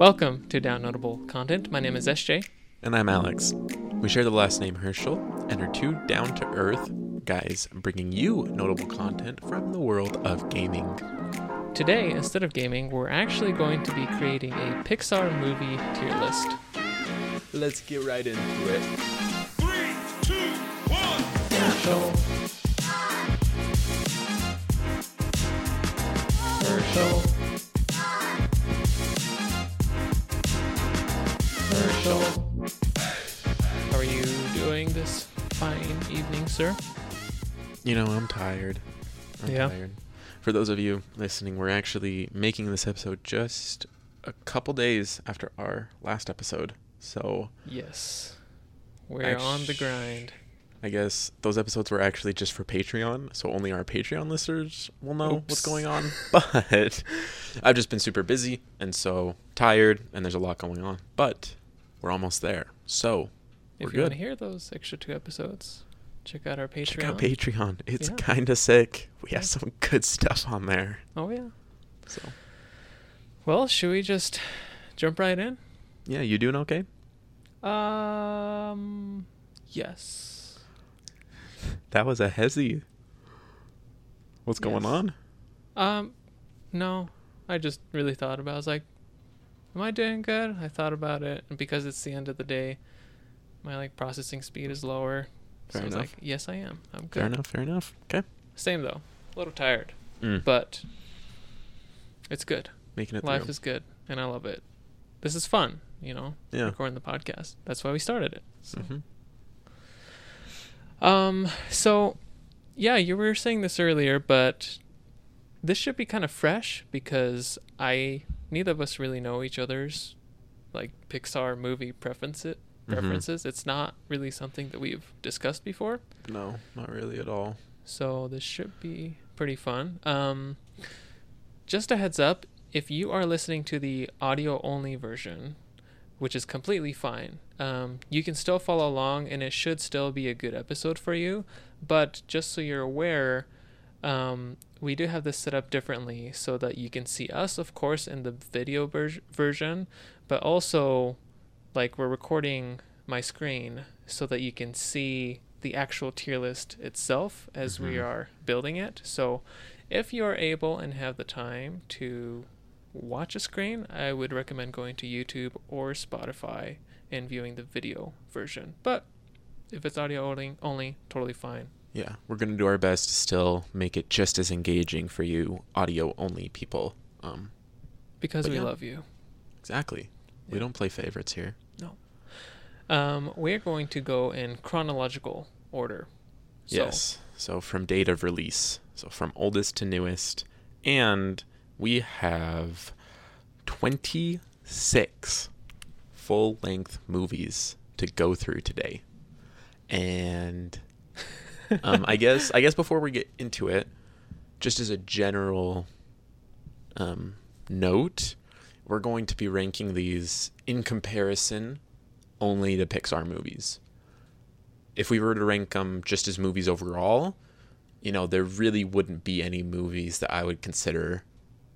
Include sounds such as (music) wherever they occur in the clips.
Welcome to Down Notable Content. My name is SJ. And I'm Alex. We share the last name Herschel and are two down to earth guys bringing you notable content from the world of gaming. Today, instead of gaming, we're actually going to be creating a Pixar movie tier list. Let's get right into it. Three, two, one. Herschel. Herschel. Sir? You know, I'm tired. I'm Yeah. tired. For those of you listening, we're actually making this episode just a couple days after our last episode. So Yes. We're on the grind. I guess those episodes were actually just for Patreon, so only our Patreon listeners will know Oops. what's going on. (laughs) But I've just been super busy and so tired, and there's a lot going on. But we're almost there, so If we're you want to hear those extra two episodes, check out our Patreon. Check out Patreon. It's Yeah. kind of sick. We have some good stuff on there. Oh yeah. So Well, should we just jump right in? yeah, you doing okay? Um, yes. That was a hezzy. What's going on? Um, no, I just really thought about. it. I was like, am I doing good? I thought about it, and because it's the end of the day, my like processing speed is lower. Fair so I was enough. like, yes, I am. I'm good. Fair enough. Fair enough. Okay. Same though, a little tired, Mm, but it's good. making it Life through. is good, and I love it. This is fun, you know. Yeah. Recording the podcast. That's why we started it. So. hmm Um, so yeah, you were saying this earlier, but this should be kind of fresh because I neither of us really know each other's like Pixar movie preferences. Mhm. Preferences. It's not really something that we've discussed before, No, not really at all. so this should be pretty fun. Um, just a heads up, if you are listening to the audio only version, which is completely fine, um, you can still follow along and it should still be a good episode for you. But just so you're aware, um, we do have this set up differently so that you can see us, of course, in the video ver- version, but also like we're recording my screen so that you can see the actual tier list itself as we Mhm. are building it. So if you are able and have the time to watch a screen, I would recommend going to YouTube or Spotify and viewing the video version. But if it's audio only, only totally fine. Yeah, we're gonna do our best to still make it just as engaging for you audio only people. Um, Because we yeah. love you. exactly. We don't play favorites here. No. Um, we're going to go in chronological order. So, Yes. So from date of release. So from oldest to newest. And we have 26 full length movies to go through today. And (laughs) um, I guess I guess before we get into it, just as a general um, note, we're going to be ranking these in comparison only to Pixar movies if we were to rank them just as movies overall, you know, there really wouldn't be any movies that I would consider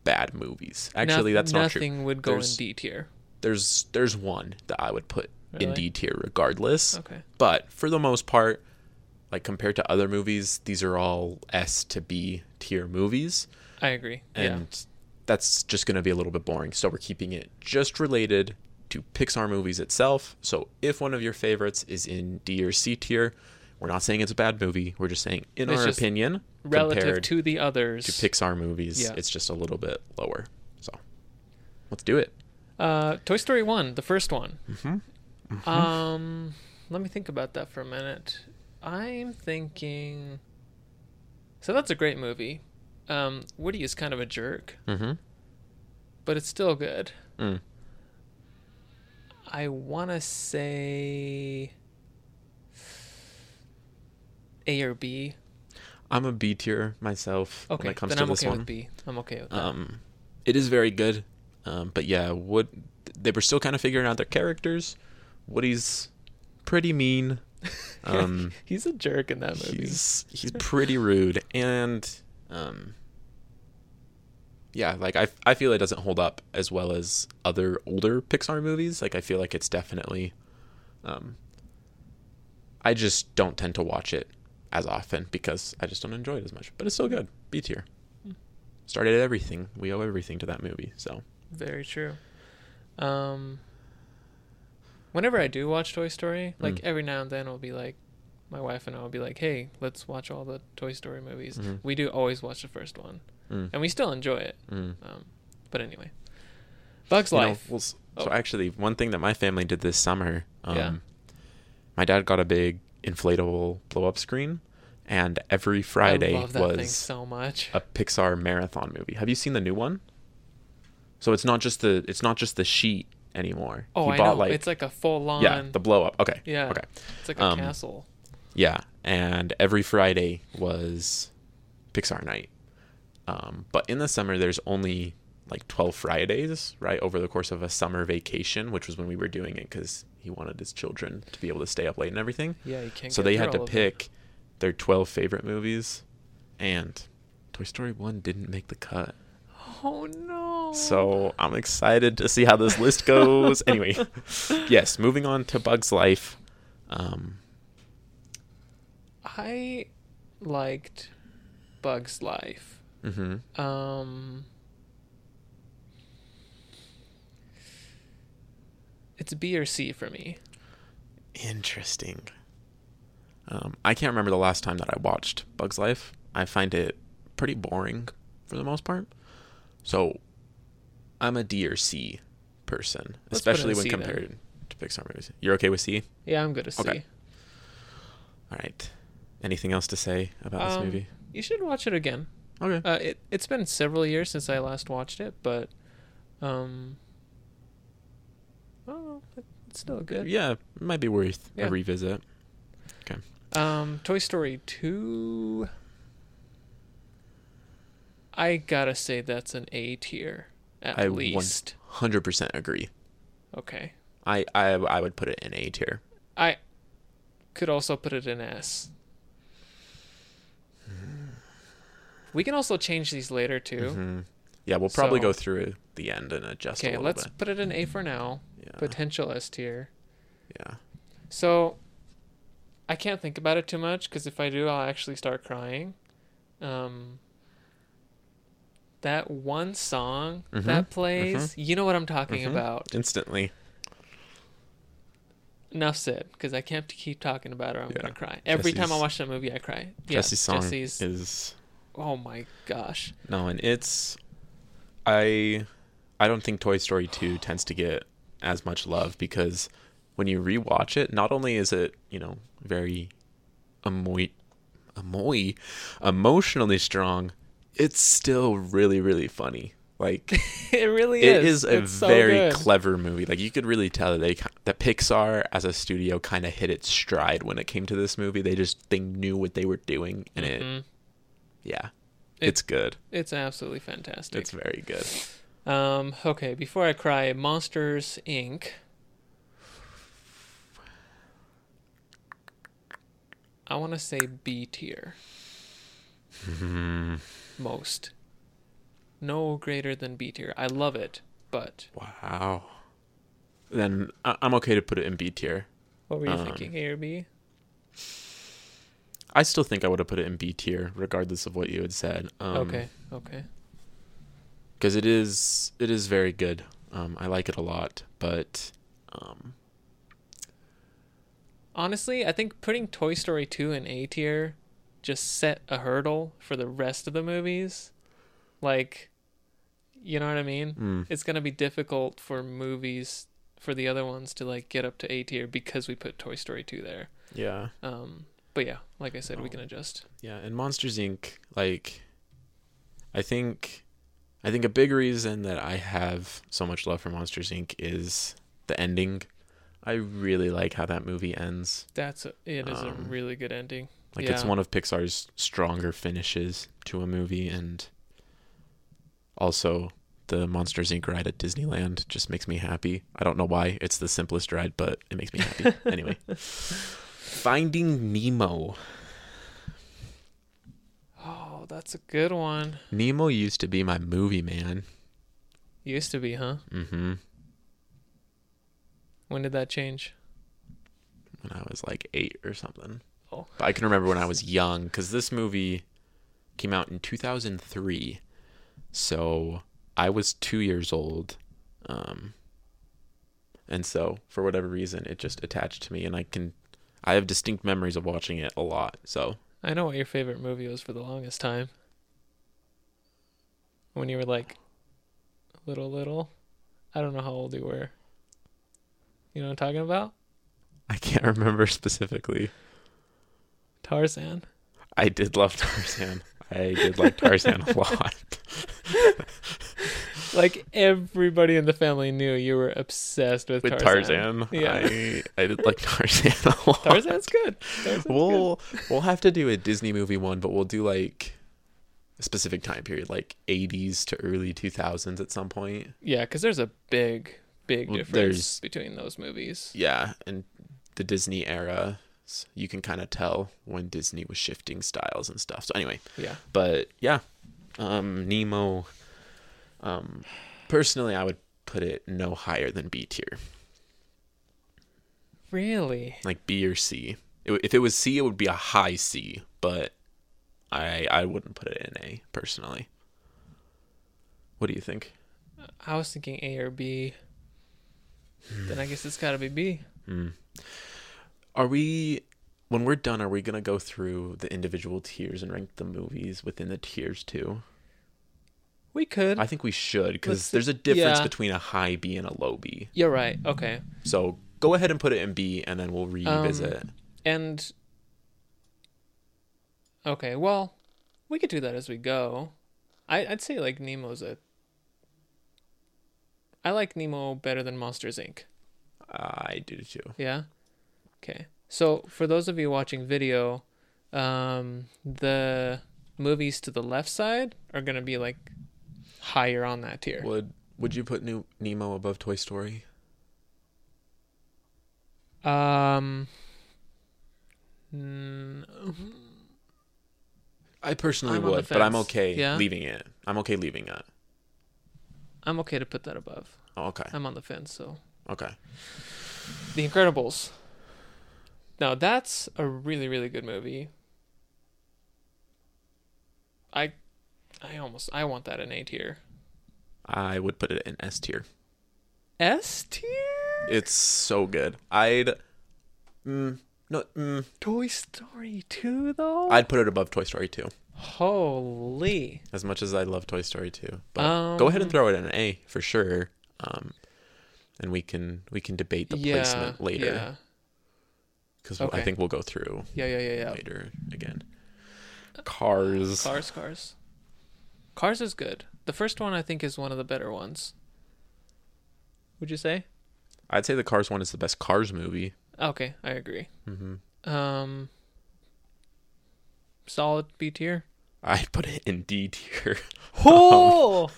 bad movies. Actually, noth- that's not true. Nothing would go There's- in D tier. There's there's one that I would put in D tier regardless. Okay. But for the most part, like compared to other movies, these are all S to B tier movies, I agree. and that's just going to be a little bit boring. So we're keeping it just related to Pixar movies itself. So if one of your favorites is in D or C tier, we're not saying it's a bad movie. We're just saying, in It's our opinion. Relative compared to the others. to Pixar movies, Yeah. it's just a little bit lower. So let's do it. Uh, Toy Story 1, the first one. Mm-hmm. Um, let me think about that for a minute. I'm thinking. So that's a great movie. Um, Woody is kind of a jerk, Mm-hmm. but it's still good. Mm. I want to say A or B. I'm a B tier myself Okay, when it comes then to I'm this okay one. with B. I'm okay with that. Um, it is very good, um, but yeah, what they were still kind of figuring out their characters. Woody's pretty mean. (laughs) Um, he's a jerk in that movie. he's he's pretty rude, and um, yeah, like I I feel it doesn't hold up as well as other older Pixar movies. Like I feel like it's definitely um I just don't tend to watch it as often because I just don't enjoy it as much. But it's still good. B tier. Started everything. We owe everything to that movie. So Very true. Um, whenever I do watch Toy Story, like Mm. every now and then, I'll be like, my wife and I will be like, "Hey, let's watch all the Toy Story movies." Mhm. We do always watch the first one, mm, and we still enjoy it. mm. Um, but anyway, Bugs You know, Life. well, s- Oh. So actually, one thing that my family did this summer, um, Yeah. my dad got a big inflatable blow up screen, and every I Friday love that thing was so much. a Pixar marathon movie. Have you seen the new one? So it's not just the it's not just the sheet anymore. oh, He I know. it's like a full on. yeah, the blow up. Okay. Yeah. Okay. It's like a um, castle. Yeah, and every Friday was Pixar night. Um, but in the summer, there's only like 12 Fridays, right, over the course of a summer vacation, which was when we were doing it because he wanted his children to be able to stay up late and everything. Yeah, you can't. so they had to pick their 12 favorite movies, and Toy Story 1 didn't make the cut. Oh no. So I'm excited to see how this list goes. (laughs) anyway, yes, moving on to Bug's Life. Um, I liked Bugs Life. mhm. Um, it's B or C for me. Interesting. Um, I can't remember the last time that I watched Bug's Life. I find it pretty boring for the most part. So I'm a D or C person, Let's especially when C then. compared to Pixar movies. You're okay with C? Yeah, I'm good C. Okay. All right. Anything else to say about this Um, movie? You should watch it again. Okay. Uh, it it's been several years since I last watched it, but um, I don't know. it- It's still good. yeah, it might be worth Yeah. a revisit. Okay. Um, Toy Story two. I gotta say that's an A tier at I least. 100% agree. Okay. I, I I would put it in A tier. I could also put it in S. We can also change these later too. Mhm. Yeah, we'll probably So- go through the end and adjust Okay, let's bit. put it in A for now. Yeah. Potential S tier. yeah. So, I can't think about it too much because if I do, I'll actually start crying. Um, that one song Mhm, that plays, you know what I'm talking Mhm. about. Instantly. Enough said, because I can't keep talking about it. or I'm Yeah, gonna cry every time I watch that movie. I cry. Yeah, Jesse's song Jesse's. is oh my gosh. no, and it's I I don't think Toy Story 2 tends to get as much love because when you rewatch it, not only is it, you know, very emo- emo- emotionally strong, it's still really really funny. Like (laughs) it really it is. is a It's so very good. clever movie. Like you could really tell that they that Pixar as a studio kind of hit its stride when it came to this movie. They just they knew what they were doing, and it Mhm. Yeah, It- it's good. It's absolutely fantastic. It's very good. Um, okay, before I cry, Monsters Inc. I want to say B tier. (laughs) Most. No greater than B tier. I love it, but Wow. Then I'm okay to put it in B tier. what were you Um, thinking, A or B? I still think I would have put it in B tier, regardless of what you had said. Um, okay, okay. Because it is it is very good. Um, I like it a lot, but um, Honestly, I think putting Toy Story 2 in A tier just set a hurdle for the rest of the movies. Like, you know what I mean? mm, it's gonna be difficult for movies for the other ones to like get up to A tier because we put Toy Story 2 there. yeah. Um, but yeah, like I said, we Oh. can adjust. Yeah, and Monsters Inc. Like, I think, I think a big reason that I have so much love for Monsters Inc. is the ending. I really like how that movie ends. That's a, it is a Um, really good ending. Like, it's one of Pixar's stronger finishes to a movie, and also the Monsters Inc. ride at Disneyland just makes me happy. I don't know why. It's the simplest ride, but it makes me happy. (laughs) anyway, (laughs) Finding Nemo. Oh, that's a good one. Nemo used to be my movie man. Used to be, huh? Mm-hmm. When did that change? When I was like eight or something. Oh. But I can remember when I was young because this movie came out in 2003. So I was two years old. Um, and so for whatever reason, it just attached to me, and I can, I have distinct memories of watching it a lot. So I know what your favorite movie was for the longest time. When you were like little, little. I don't know how old you were. You know what I'm talking about? I can't remember (laughs) specifically. Tarzan. I did love Tarzan. I did like Tarzan a lot. (laughs) Like everybody in the family knew you were obsessed with, With Tarzan. Tarzan, Yeah. I I did like (laughs) Tarzan a lot. Tarzan's good. Tarzan's we'll we'll have to do a Disney movie one, but we'll do like a specific time period, like 80s to early 2000s at some point. Yeah, because there's a big, big difference there's- between those movies. Yeah, and the Disney era, you can kind of tell when Disney was shifting styles and stuff. So anyway, Yeah. but yeah, um, Nemo. Um, personally, I would put it no higher than B tier, Really? like B or C. It, if it was C, it would be a high C, but I I wouldn't put it in A personally. What do you think? I was thinking A or B. then I guess it's got to be B. Are we when we're done? Are we gonna go through the individual tiers and rank the movies within the tiers too? We could. I think we should because there's a difference yeah. between a high B and a low B. You're right. Okay. So go ahead and put it in B, and then we'll revisit. Um, And okay, well, we could do that as we go. I, I'd say like Nemo's a. I like Nemo better than Monsters Inc. I do too. Yeah. Okay. So for those of you watching video, um, the movies to the left side are gonna be like higher on that tier. Would Would you put New Nemo above Toy Story? Um. mm, I personally I'm would, but I'm okay Yeah? leaving it. I'm okay leaving it. I'm okay to put that above. Oh, okay. I'm on the fence, so Okay. The Incredibles. Now that's a really really good movie. I I almost I want that in A tier. I would put it in S tier. S tier? It's so good. I'd. Mm, no. Mm, Toy Story 2 though? I'd put it above Toy Story 2. Holy. As much as I love Toy Story 2, but go ahead and Um, throw it in A for sure. Um, and we can we can debate the yeah, placement later Yeah. because I think we'll go through Yeah, yeah, yeah, yeah. later again. Cars. Cars, Cars. Cars is good. The first one I think is one of the better ones. Would you say? I'd say the Cars one is the best Cars movie. Okay, I agree. hmm Um solid B tier. I'd put it in D tier. (laughs) Oh,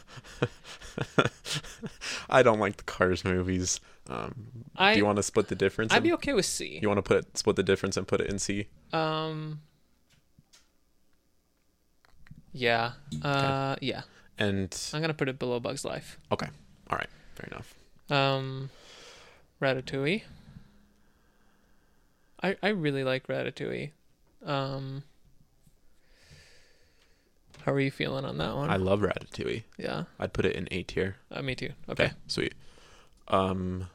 (laughs) I don't like the Cars movies. Um, I do you want to split the difference? I'd and- be okay with C. You want to put it, split the difference and put it in C? Um Yeah. Uh yeah. And I'm going to put it below Bugs Life. okay, all right, fair enough. Um Ratatouille. I I really like Ratatouille. Um How are you feeling on that one? I love Ratatouille. yeah. I'd put it in A tier. Uh, me too. Okay. sweet. Um,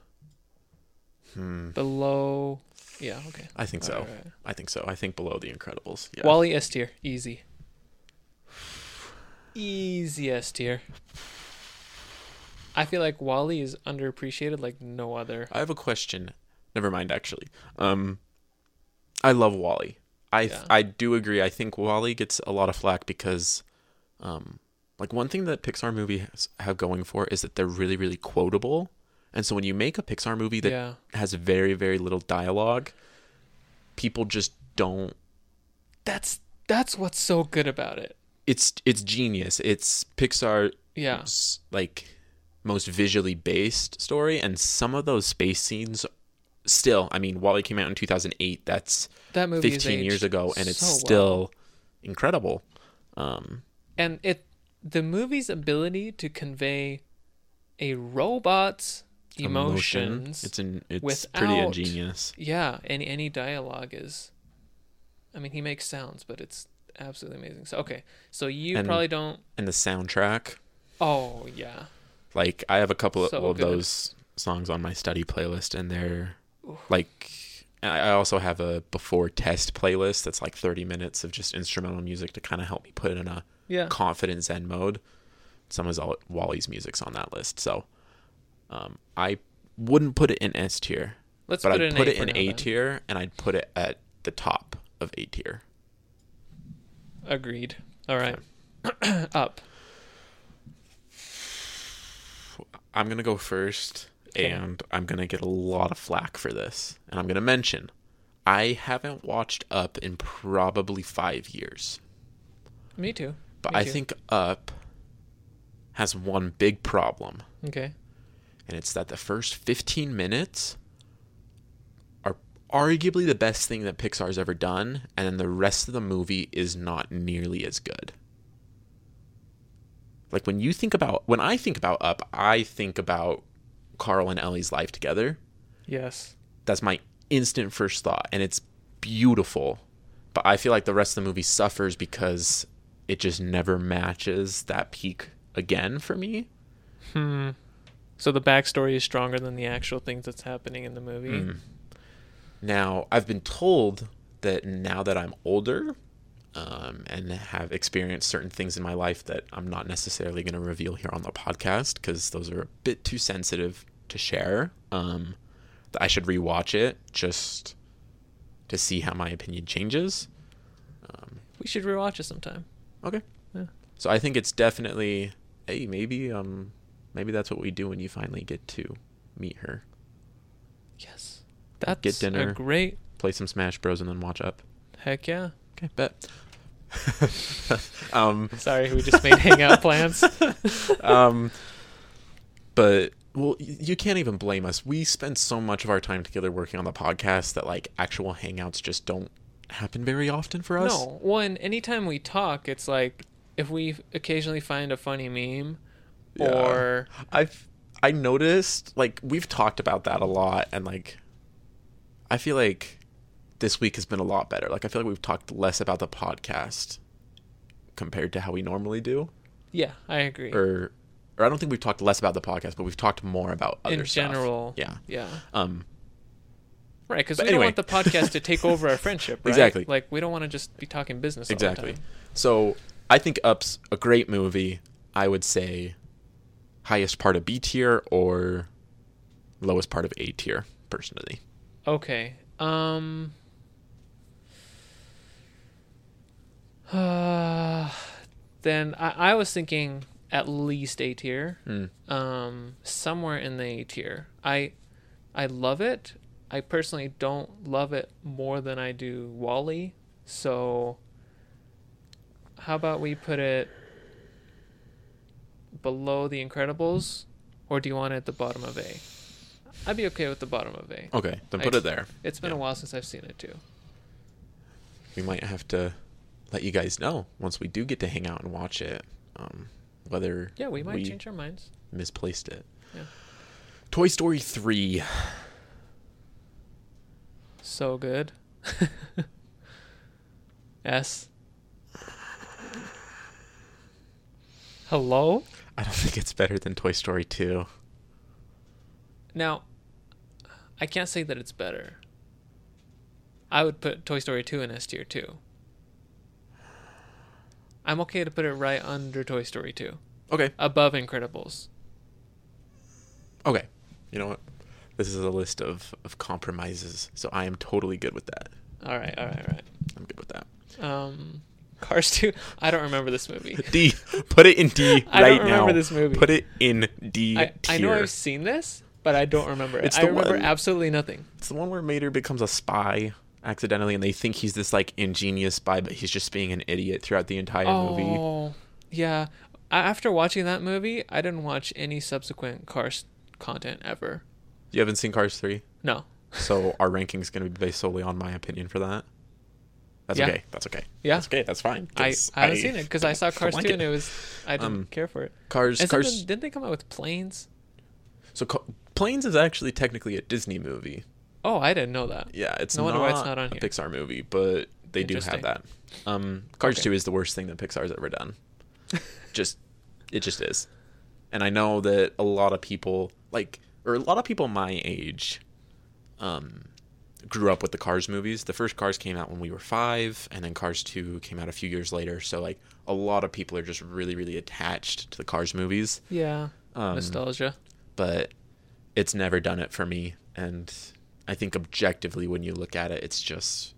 hmm, Below Yeah, okay. I think so. Alright, alright. I think so. I think below The Incredibles. Yeah. WALL-E S tier, easy. Easy S tier. I feel like WALL-E is underappreciated like no other. I have a question. Never mind, actually. Um, I love WALL-E. I Yeah. I do agree. I think WALL-E gets a lot of flack because, um, like one thing that Pixar movies have going for is that they're really really quotable, and so when you make a Pixar movie that yeah. has very very little dialogue, people just don't. That's that's what's so good about it. It's it's genius. It's Pixar Yeah. like most visually based story and some of those space scenes still i mean WALL-E came out in 2008 that's That movie 15 years ago and it's so well. still incredible Um, and it the movie's ability to convey a robot's emotion. emotions It's in, it's pretty ingenious. yeah any any dialogue is i mean he makes sounds but it's absolutely amazing so okay so you And- probably don't And the soundtrack, oh yeah like I have a couple So of good. those songs on my study playlist, and they're like. I also have a before test playlist that's like 30 minutes of just instrumental music to kind of help me put in a yeah confident zen mode. Some of WALL-E's music's on that list, so um, I wouldn't put it in S tier, let's but put I'd it in put it in A tier, and I'd put it at the top of A tier. Agreed. All right. (clears throat) Up. I'm gonna go first, Okay. and I'm gonna get a lot of flack for this, and I'm gonna mention I haven't watched Up in probably five years, me too. But Me I too. think Up has one big problem, okay. And it's that the first 15 minutes arguably the best thing that Pixar's ever done, and then the rest of the movie is not nearly as good. Like when you think about when I think about Up, I think about Carl and Ellie's life together. yes That's my instant first thought, and it's beautiful. But I feel like the rest of the movie suffers because it just never matches that peak again for me. hmm so the backstory is stronger than the actual things that's happening in the movie Mm. Now, I've been told that now that I'm older um, and have experienced certain things in my life that I'm not necessarily going to reveal here on the podcast because those are a bit too sensitive to share, um, that I should rewatch it just to see how my opinion changes. Um, we should rewatch it sometime okay. Yeah. So I think it's definitely, hey, maybe um, maybe that's what we do when you finally get to meet her. yes that's Get dinner. a great Play some Smash Bros. and then watch up. heck yeah Okay, bet. (laughs) um, sorry we just made hangout (laughs) plans um, but well, you can't even blame us. We spend so much of our time together working on the podcast that like actual hangouts just don't happen very often for us. No, one. Anytime we talk, it's like if we occasionally find a funny meme, Yeah. or I've I noticed like we've talked about that a lot, and like I feel like this week has been a lot better. Like I feel like we've talked less about the podcast compared to how we normally do, yeah, I agree. or or I don't think we've talked less about the podcast, but we've talked more about other stuff. In stuff. general, Yeah. yeah, Um. right. Because we anyway. don't want the podcast to take over our (laughs) friendship, right? Exactly. Like we don't want to just be talking business. All Exactly. The time. So I think Up's a great movie. I would say highest part of B tier or lowest part of A tier, personally. Okay. Um. Uh, (sighs) then I, I was thinking at least A tier. Hmm. um, somewhere in the A tier. I I love it. I personally don't love it more than I do WALL-E. So how about we put it below The Incredibles, or do you want it at the bottom of A? I'd be okay with the bottom of A. Okay, then I- put it there. It's been Yeah. a while since I've seen it too. We might have to let you guys know once we do get to hang out and watch it, um, whether Yeah, we might change our minds. misplaced it. Yeah. Toy Story 3. So good. (laughs) S. Hello? I don't think it's better than Toy Story 2. Now, I can't say that it's better. I would put Toy Story 2 in S tier too. I'm okay to put it right under Toy Story 2, Okay. above Incredibles. Okay. You know what? This is a list of, of compromises, so I am totally good with that. All right, all right, all right. I'm good with that. Um, Cars 2. I don't remember this movie. (laughs) D. Put it in D (laughs) right don't remember now. this movie. Put it in D I, I know. I've seen this, but I don't remember it. It's I remember one- absolutely nothing. It's the one where Mater becomes a spy accidentally, and they think he's this like ingenious spy, but he's just being an idiot throughout the entire movie. Oh, yeah. After watching that movie, I didn't watch any subsequent Cars content ever. You haven't seen Cars three, No. so our ranking is going to be based solely on my opinion for that. That's Yeah. okay. That's okay. Yeah. That's okay. That's fine. I, I haven't seen it because I saw (laughs) Cars like 2 and it. it was I didn't Um, care for it. Cars. Isn't Cars. it- didn't they come out with planes? So Planes is actually technically a Disney movie. Oh, I didn't know that. Yeah, it's No not, wonder why it's not on a here. Pixar movie, but they do have that. Um, Cars Okay. 2 is the worst thing that Pixar's ever done. (laughs) just it just is. And I know that a lot of people like or a lot of people my age um grew up with the Cars movies. The first Cars came out when we were 5 and then Cars 2 came out a few years later. So like a lot of people are just really really attached to the Cars movies. Yeah. Um, Nostalgia. but it's never done it for me and i think objectively when you look at it it's just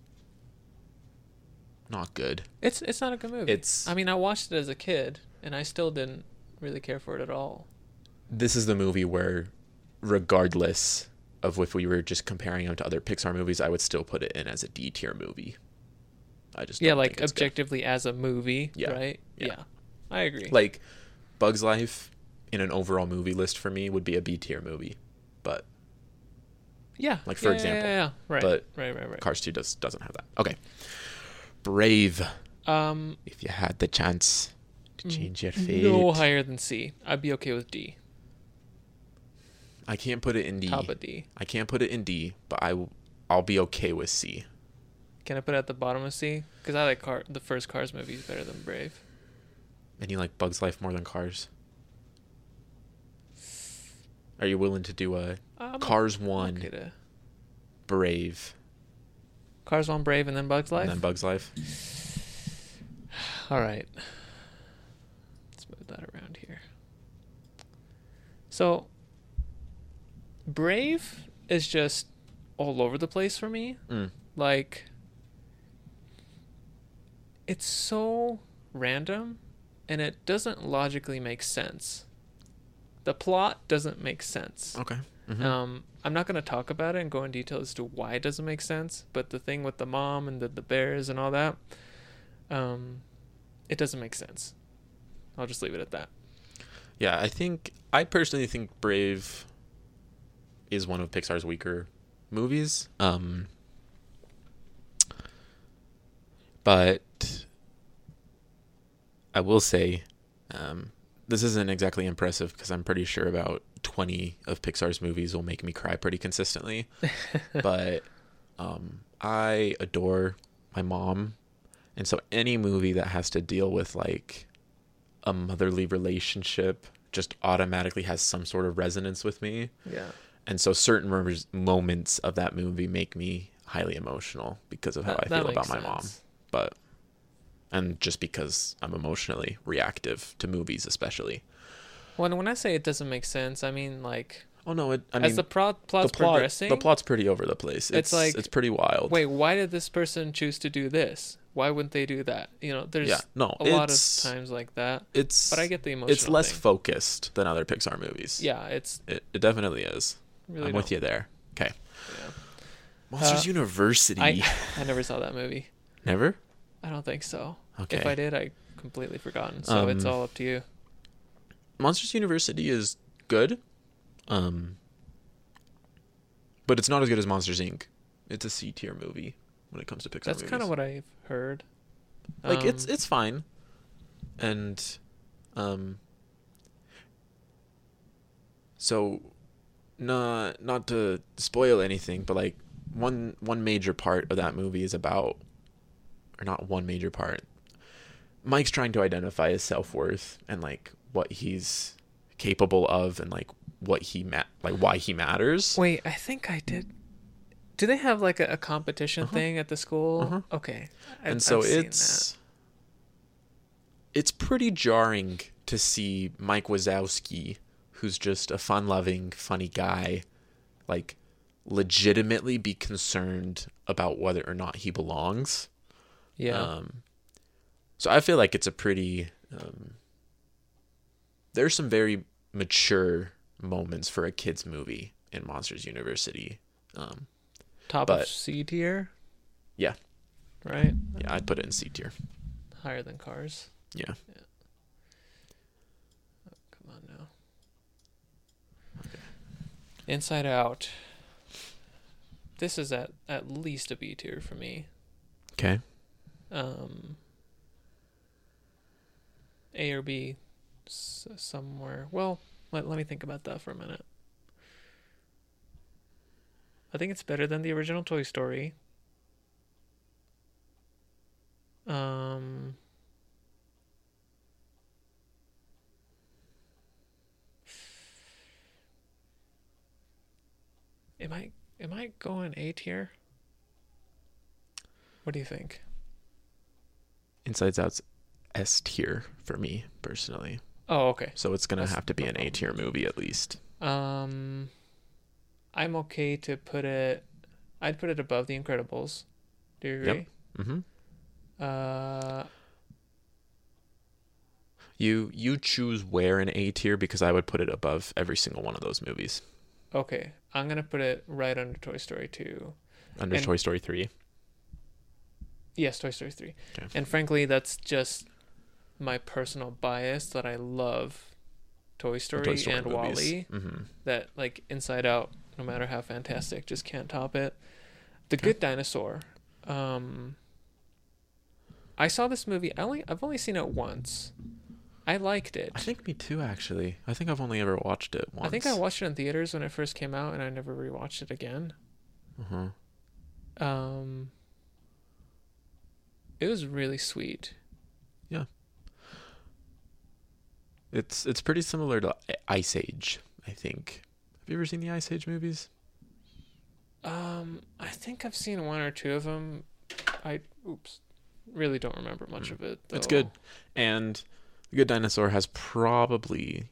not good It's it's not a good movie. it's- I mean, I watched it as a kid and I still didn't really care for it at all. this is the movie where regardless of if we were just comparing them to other pixar movies i would still put it in as a d tier movie i just yeah, like it's good. objectively as a movie, Yeah. right? Yeah. I agree. like bugs life in an overall movie list for me would be a b tier movie but yeah. like, for yeah, example. Yeah, yeah, yeah. Right. But right, right, right. cars 2 does doesn't have that okay brave Um if you had the chance to change your fate no higher than C. I'd be okay with D. I can't put it in D. Top of D. I can't put it in D, but I I'll be okay with C. Can I put it at the bottom of C? Because I like car the first Cars movie is better than Brave. And you like Bugs Life more than Cars? Are you willing to do a Um, Cars one, to- Brave, Cars one Brave and then Bugs Life. and then Bugs Life? (sighs) All right. Let's move that around here. So, Brave is just all over the place for me. Mm. Like, it's so random and it doesn't logically make sense. The plot doesn't make sense. Okay. Mhm. Um, I'm not going to talk about it and go in detail as to why it doesn't make sense, but the thing with the mom and the, the bears and all that, um, it doesn't make sense. I'll just leave it at that. yeah, I think I personally think Brave is one of Pixar's weaker movies. Um, but I will say, um, this isn't exactly impressive because I'm pretty sure about 20 of Pixar's movies will make me cry pretty consistently. (laughs) but um, I adore my mom. And so any movie that has to deal with like a motherly relationship just automatically has some sort of resonance with me. Yeah. And so certain mom- moments of that movie make me highly emotional because of how That- I feel about makes my mom. But and just because I'm emotionally reactive to movies especially. When when I say it doesn't make sense, I mean like Oh no, it I as the plot plot's the plot progressing. the plot's pretty over the place. It's, It's like, it's pretty wild. Wait, why did this person choose to do this? Why wouldn't they do that? You know, there's Yeah, no, a lot of times like that. it's But I get the emotional. it's less thing. focused than other Pixar movies. yeah, it's It, it definitely is. really. I'm with don't- you there. Okay. Yeah. Monsters Uh, University. I I never saw that movie. Never? I don't think so. Okay. If I did, I completely forgotten. So it's Um, all up to you. Monsters University is good. Um but it's not as good as Monsters Inc. It's a C tier movie when it comes to Pixar That's kind of what I've heard. like it's Um, it's fine. And um so not not to spoil anything, but like one one major part of that movie is about or not one major part. Mike's trying to identify his self-worth and like what he's capable of and like what he ma- like why he matters. Wait, I think I did. Do they have like a, a competition Uh-huh. thing at the school? Uh-huh. Okay. I- and so I've it's it's pretty jarring to see Mike Wazowski, who's just a fun-loving, funny guy, like legitimately be concerned about whether or not he belongs. Yeah. Um, so I feel like it's a pretty. Um, there's some very mature moments for a kids movie in Monsters University. Um, Top but- of C tier, yeah, right? yeah, I'd put it in C tier. Higher than Cars. Yeah. Come on now. Inside Out. This is at at least a B tier for me. Okay. Um, A or B s- somewhere. Well, let, let me think about that for a minute. I think it's better than the original Toy Story. Um, am I am I going A tier? What do you think? Inside Out's S tier for me personally. Oh, okay. So it's gonna That's have to be an A tier movie at least. Um, I'm okay to put it. I'd put it above The Incredibles. Do you Yep. agree? Mm-hmm. Uh, You you choose where in A tier because I would put it above every single one of those movies. okay. I'm gonna put it right under Toy Story 2. Under And- Toy Story three. Yes, Toy Story 3. Okay. And frankly, that's just my personal bias that I love Toy Story, and WALL-E. Mm-hmm. That like Inside Out, no matter how fantastic, just can't top it. The Good Dinosaur. Um, I saw this movie. I only I've only seen it once. I liked it. I think me too actually. I think I've only ever watched it once. I think I watched it in theaters when it first came out, and I never rewatched it again. Uh-huh. Um, it was really sweet. Yeah. It's it's pretty similar to Ice Age, I think. Have you ever seen the Ice Age movies? Um, I think I've seen one or two of them. I oops, really don't remember much of it. It's good. And The Good Dinosaur has probably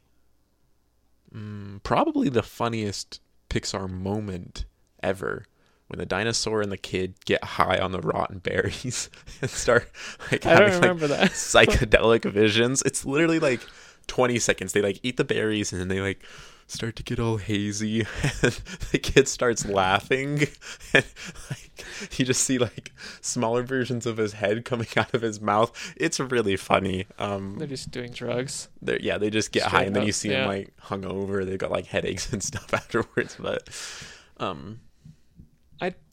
mm, probably the funniest Pixar moment ever when the dinosaur and the kid get high on the rotten berries (laughs) and start like I don't having like that. (laughs) psychedelic visions. It's literally like 20 seconds. They like eat the berries and then they like start to get all hazy (laughs) and the kid starts laughing and like you just see like smaller versions of his head coming out of his mouth. It's really funny. Um They're just doing drugs. they're, yeah, they just get high Straight and then you see yeah. them like hungover. They've got like headaches and stuff afterwards, but um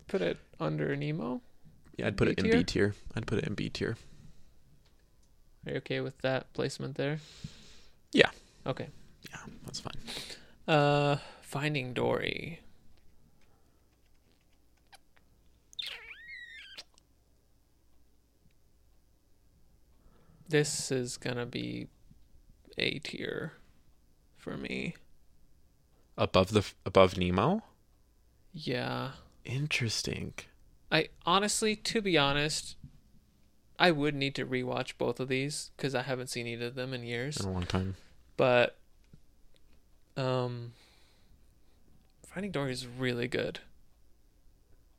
put it under Nemo. yeah, I'd put B it in tier? B tier. I'd put it in B tier. Are you okay with that placement there? Yeah. Okay. Yeah, that's fine. Uh, Finding Dory. This is gonna be A tier for me. Above the above Nemo? Yeah. Interesting. I honestly, to be honest, I would need to rewatch both of these because I haven't seen either of them in years. In a long time. But um Finding Dory is really good.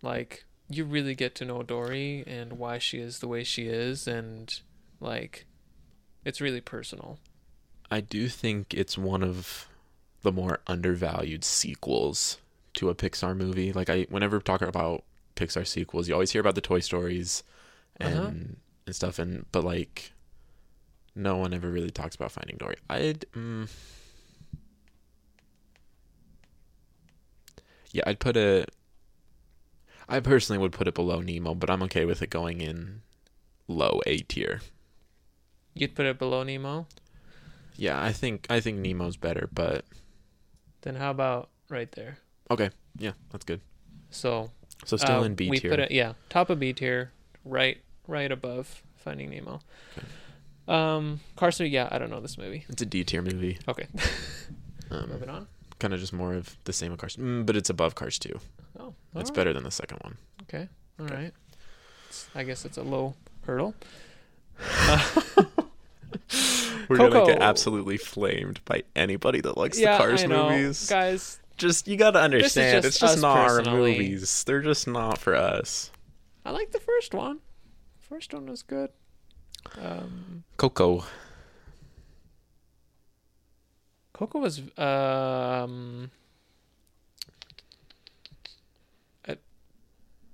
Like you really get to know Dory and why she is the way she is and like it's really personal. I do think it's one of the more undervalued sequels to a Pixar movie. Like I whenever talking about Pixar sequels, you always hear about the Toy Stories and Uh-huh. and stuff and but like no one ever really talks about Finding Dory. I'd mm, Yeah, I'd put it I personally would put it below Nemo, but I'm okay with it going in low A tier. You'd put it below Nemo? Yeah, I think I think Nemo's better, but Then how about right there? Okay. Yeah, that's good. So So still uh, in B we tier. put it yeah, top of B tier, right right above Finding Nemo. Um Cars 3, yeah, I don't know this movie. It's a D tier movie. Okay. (laughs) Um, Moving on. kind of just more of the same with Cars, mm, but it's above Cars 2. Oh, It's alright. better than the second one. Okay. All Okay. right. I guess it's a low hurdle. (laughs) We're gonna get absolutely flamed by anybody that likes yeah, the Cars I know. movies. Guys, Just you gotta understand, just it's just us not our movies. They're just not for us. I like the first one. First one was good. Um, Coco. Coco was um at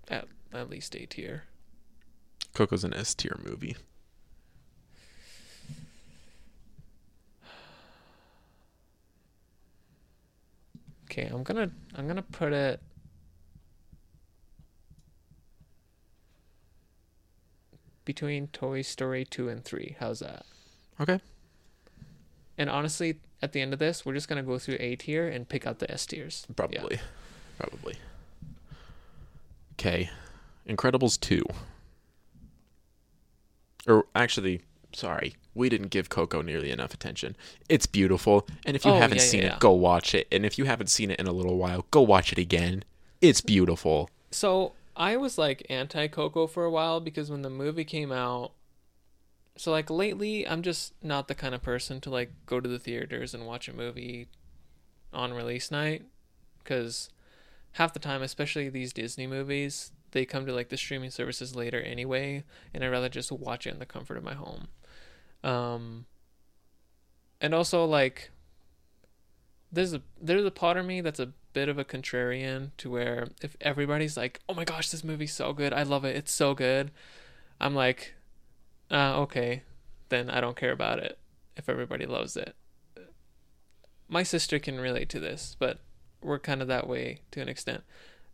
at at least A tier. Coco's an S tier movie. Okay, I'm gonna I'm gonna put it. between Toy Story 2 and 3. How's that? Okay. And honestly, at the end of this, we're just to go through A tier and pick out the S tiers. Yeah. Probably. Probably. Okay. Incredibles 2. Or actually, sorry, we didn't give Coco nearly enough attention. It's beautiful, and if you Oh, haven't yeah, yeah, seen yeah. it, go watch it. And if you haven't seen it in a little while, go watch it again. It's beautiful. So I was like anti Coco for a while because when the movie came out, so like lately, I'm just not the kind of person to like go to the theaters and watch a movie on release night because half the time, especially these Disney movies, they come to like the streaming services later anyway, and I'd rather just watch it in the comfort of my home. Um, and also like there's a there's a part of me that's a bit of a contrarian to where if everybody's like, "Oh my gosh, this movie's so good. I love it. It's so good." I'm like, uh, okay, then I don't care about it if everybody loves it. My sister can relate to this, but we're kind of that way to an extent.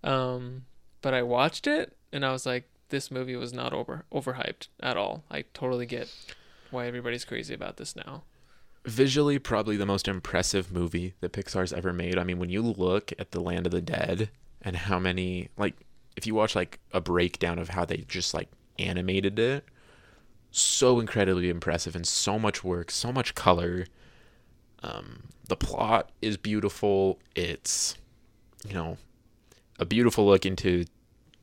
Um, but I watched it and I was like, this movie was not over overhyped at all. I totally get why everybody's crazy about this now. Visually, probably the most impressive movie that Pixar's ever made. I mean, when you look at The Land of the Dead and how many, like, if you watch, like, a breakdown of how they just, like, animated it, so incredibly impressive and so much work, so much color. Um, the plot is beautiful. It's, you know, a beautiful look into,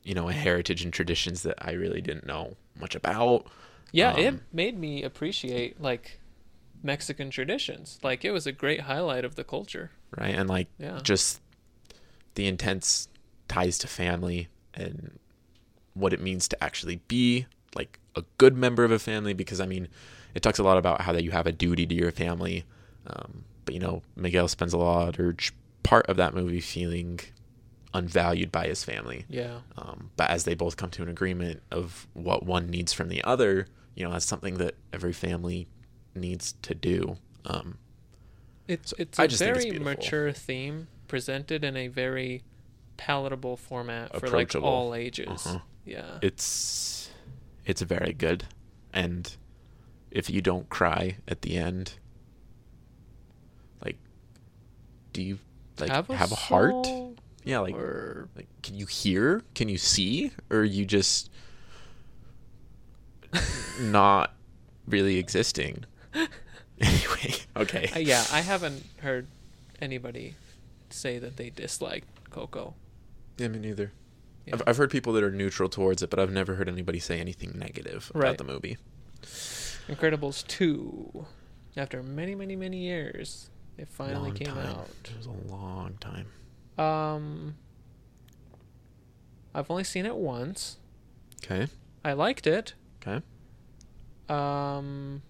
you know, a heritage and traditions that I really didn't know much about. Yeah, it Um, made me appreciate like Mexican traditions. Like it was a great highlight of the culture. right? And like Yeah. just the intense ties to family and what it means to actually be like a good member of a family. Because I mean, it talks a lot about how that you have a duty to your family, um, but you know, Miguel spends a large part of that movie feeling unvalued by his family. Yeah. Um, but as they both come to an agreement of what one needs from the other, you know, that's something that every family needs to do. Um, It's it's I a think it's very mature theme presented in a very palatable format for like all ages. Uh-huh. Yeah. it's it's very good and if you don't cry at the end like do you like have a, heart yeah like or like can you hear can you see or you just not really existing (laughs) anyway okay Uh, yeah, I haven't heard anybody say that they dislike Coco. yeah me neither Yeah. I've, I've heard people that are neutral towards it but i've never heard anybody say anything negative Right. about the movie Incredibles 2. After many, many, many years, it finally Long came time. out. it was a long time Um, I've only seen it once. okay I liked it. Okay Um,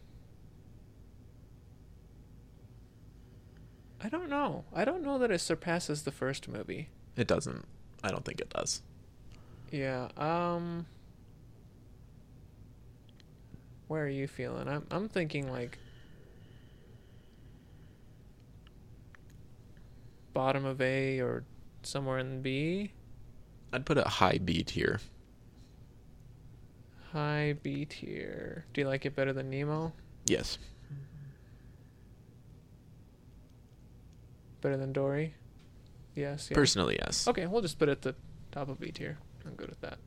I don't know. I don't know that it surpasses the first movie. It doesn't. I don't think it does. Yeah. Um. Where are you feeling? I'm I'm thinking like bottom of A or somewhere in B. I'd put a high B tier. High B tier. Do you like it better than Nemo? Yes. Better than Dory? Yes. Yeah. Personally, yes. Okay, we'll just put it at the top of B tier. I'm good with that.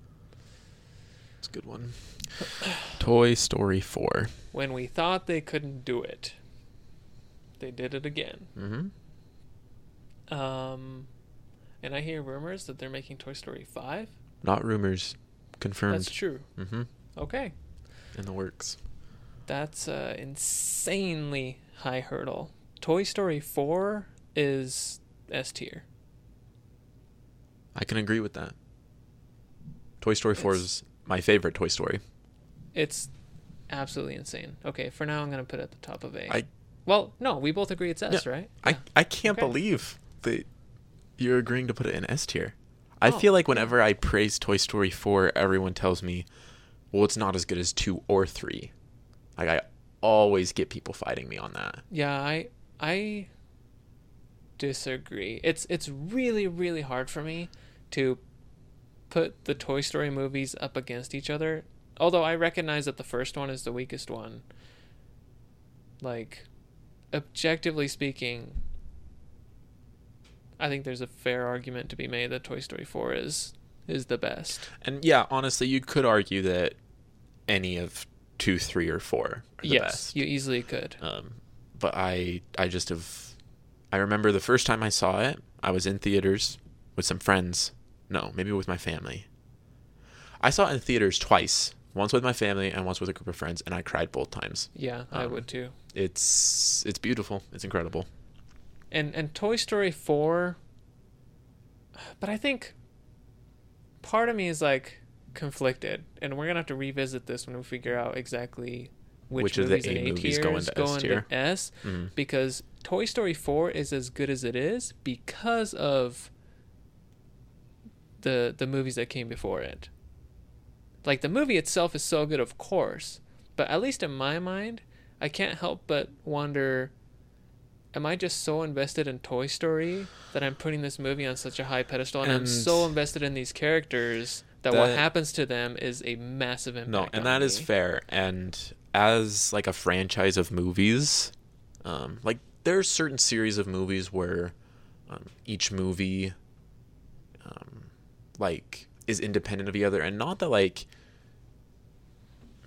It's a good one. (sighs) Toy Story 4. When we thought they couldn't do it, they did it again. Mm-hmm. Um, and I hear rumors that they're making Toy Story 5. Not rumors. Confirmed. That's true. Mm-hmm. Okay. In the works. That's a insanely high hurdle. Toy Story 4 is S tier. I can agree with that. Toy Story 4 It's- is my favorite Toy Story. It's absolutely insane. Okay, for now I'm going to put it at the top of A. I well, no, we both agree it's S, Yeah, right? I, Yeah. I can't Okay. believe that you're agreeing to put it in S tier. I Oh, feel like whenever I praise Toy Story 4, everyone tells me, well, it's not as good as 2 or 3. Like, I always get people fighting me on that. Yeah, I I disagree. It's it's really really hard for me to put the Toy Story movies up against each other although I recognize that the first one is the weakest one. Like, objectively speaking, I think there's a fair argument to be made that Toy Story 4 is is the best. And yeah, honestly, you could argue that any of two, three, or four are the yes, best. you easily could. Um, but I, I just have. I remember the first time I saw it, I was in theaters with some friends. No, maybe with my family. I saw it in theaters twice. Once with my family and once with a group of friends, and I cried both times. Yeah, I Um, would too. It's it's beautiful. It's incredible. And and Toy Story 4 but I think part of me is like conflicted and we're going to have to revisit this when we figure out exactly which, Which of the A movies go into S tier. S Mhm. because Toy Story 4 is as good as it is because of the the movies that came before it. Like the movie itself is so good of course, but at least in my mind, I can't help but wonder am I just so invested in Toy Story that I'm putting this movie on such a high pedestal and, I'm so invested in these characters that, what happens to them is a massive impact. No, and that is me. fair. And as like a franchise of movies, um, like there's certain series of movies where um, each movie, um, like, is independent of the other, and not that like,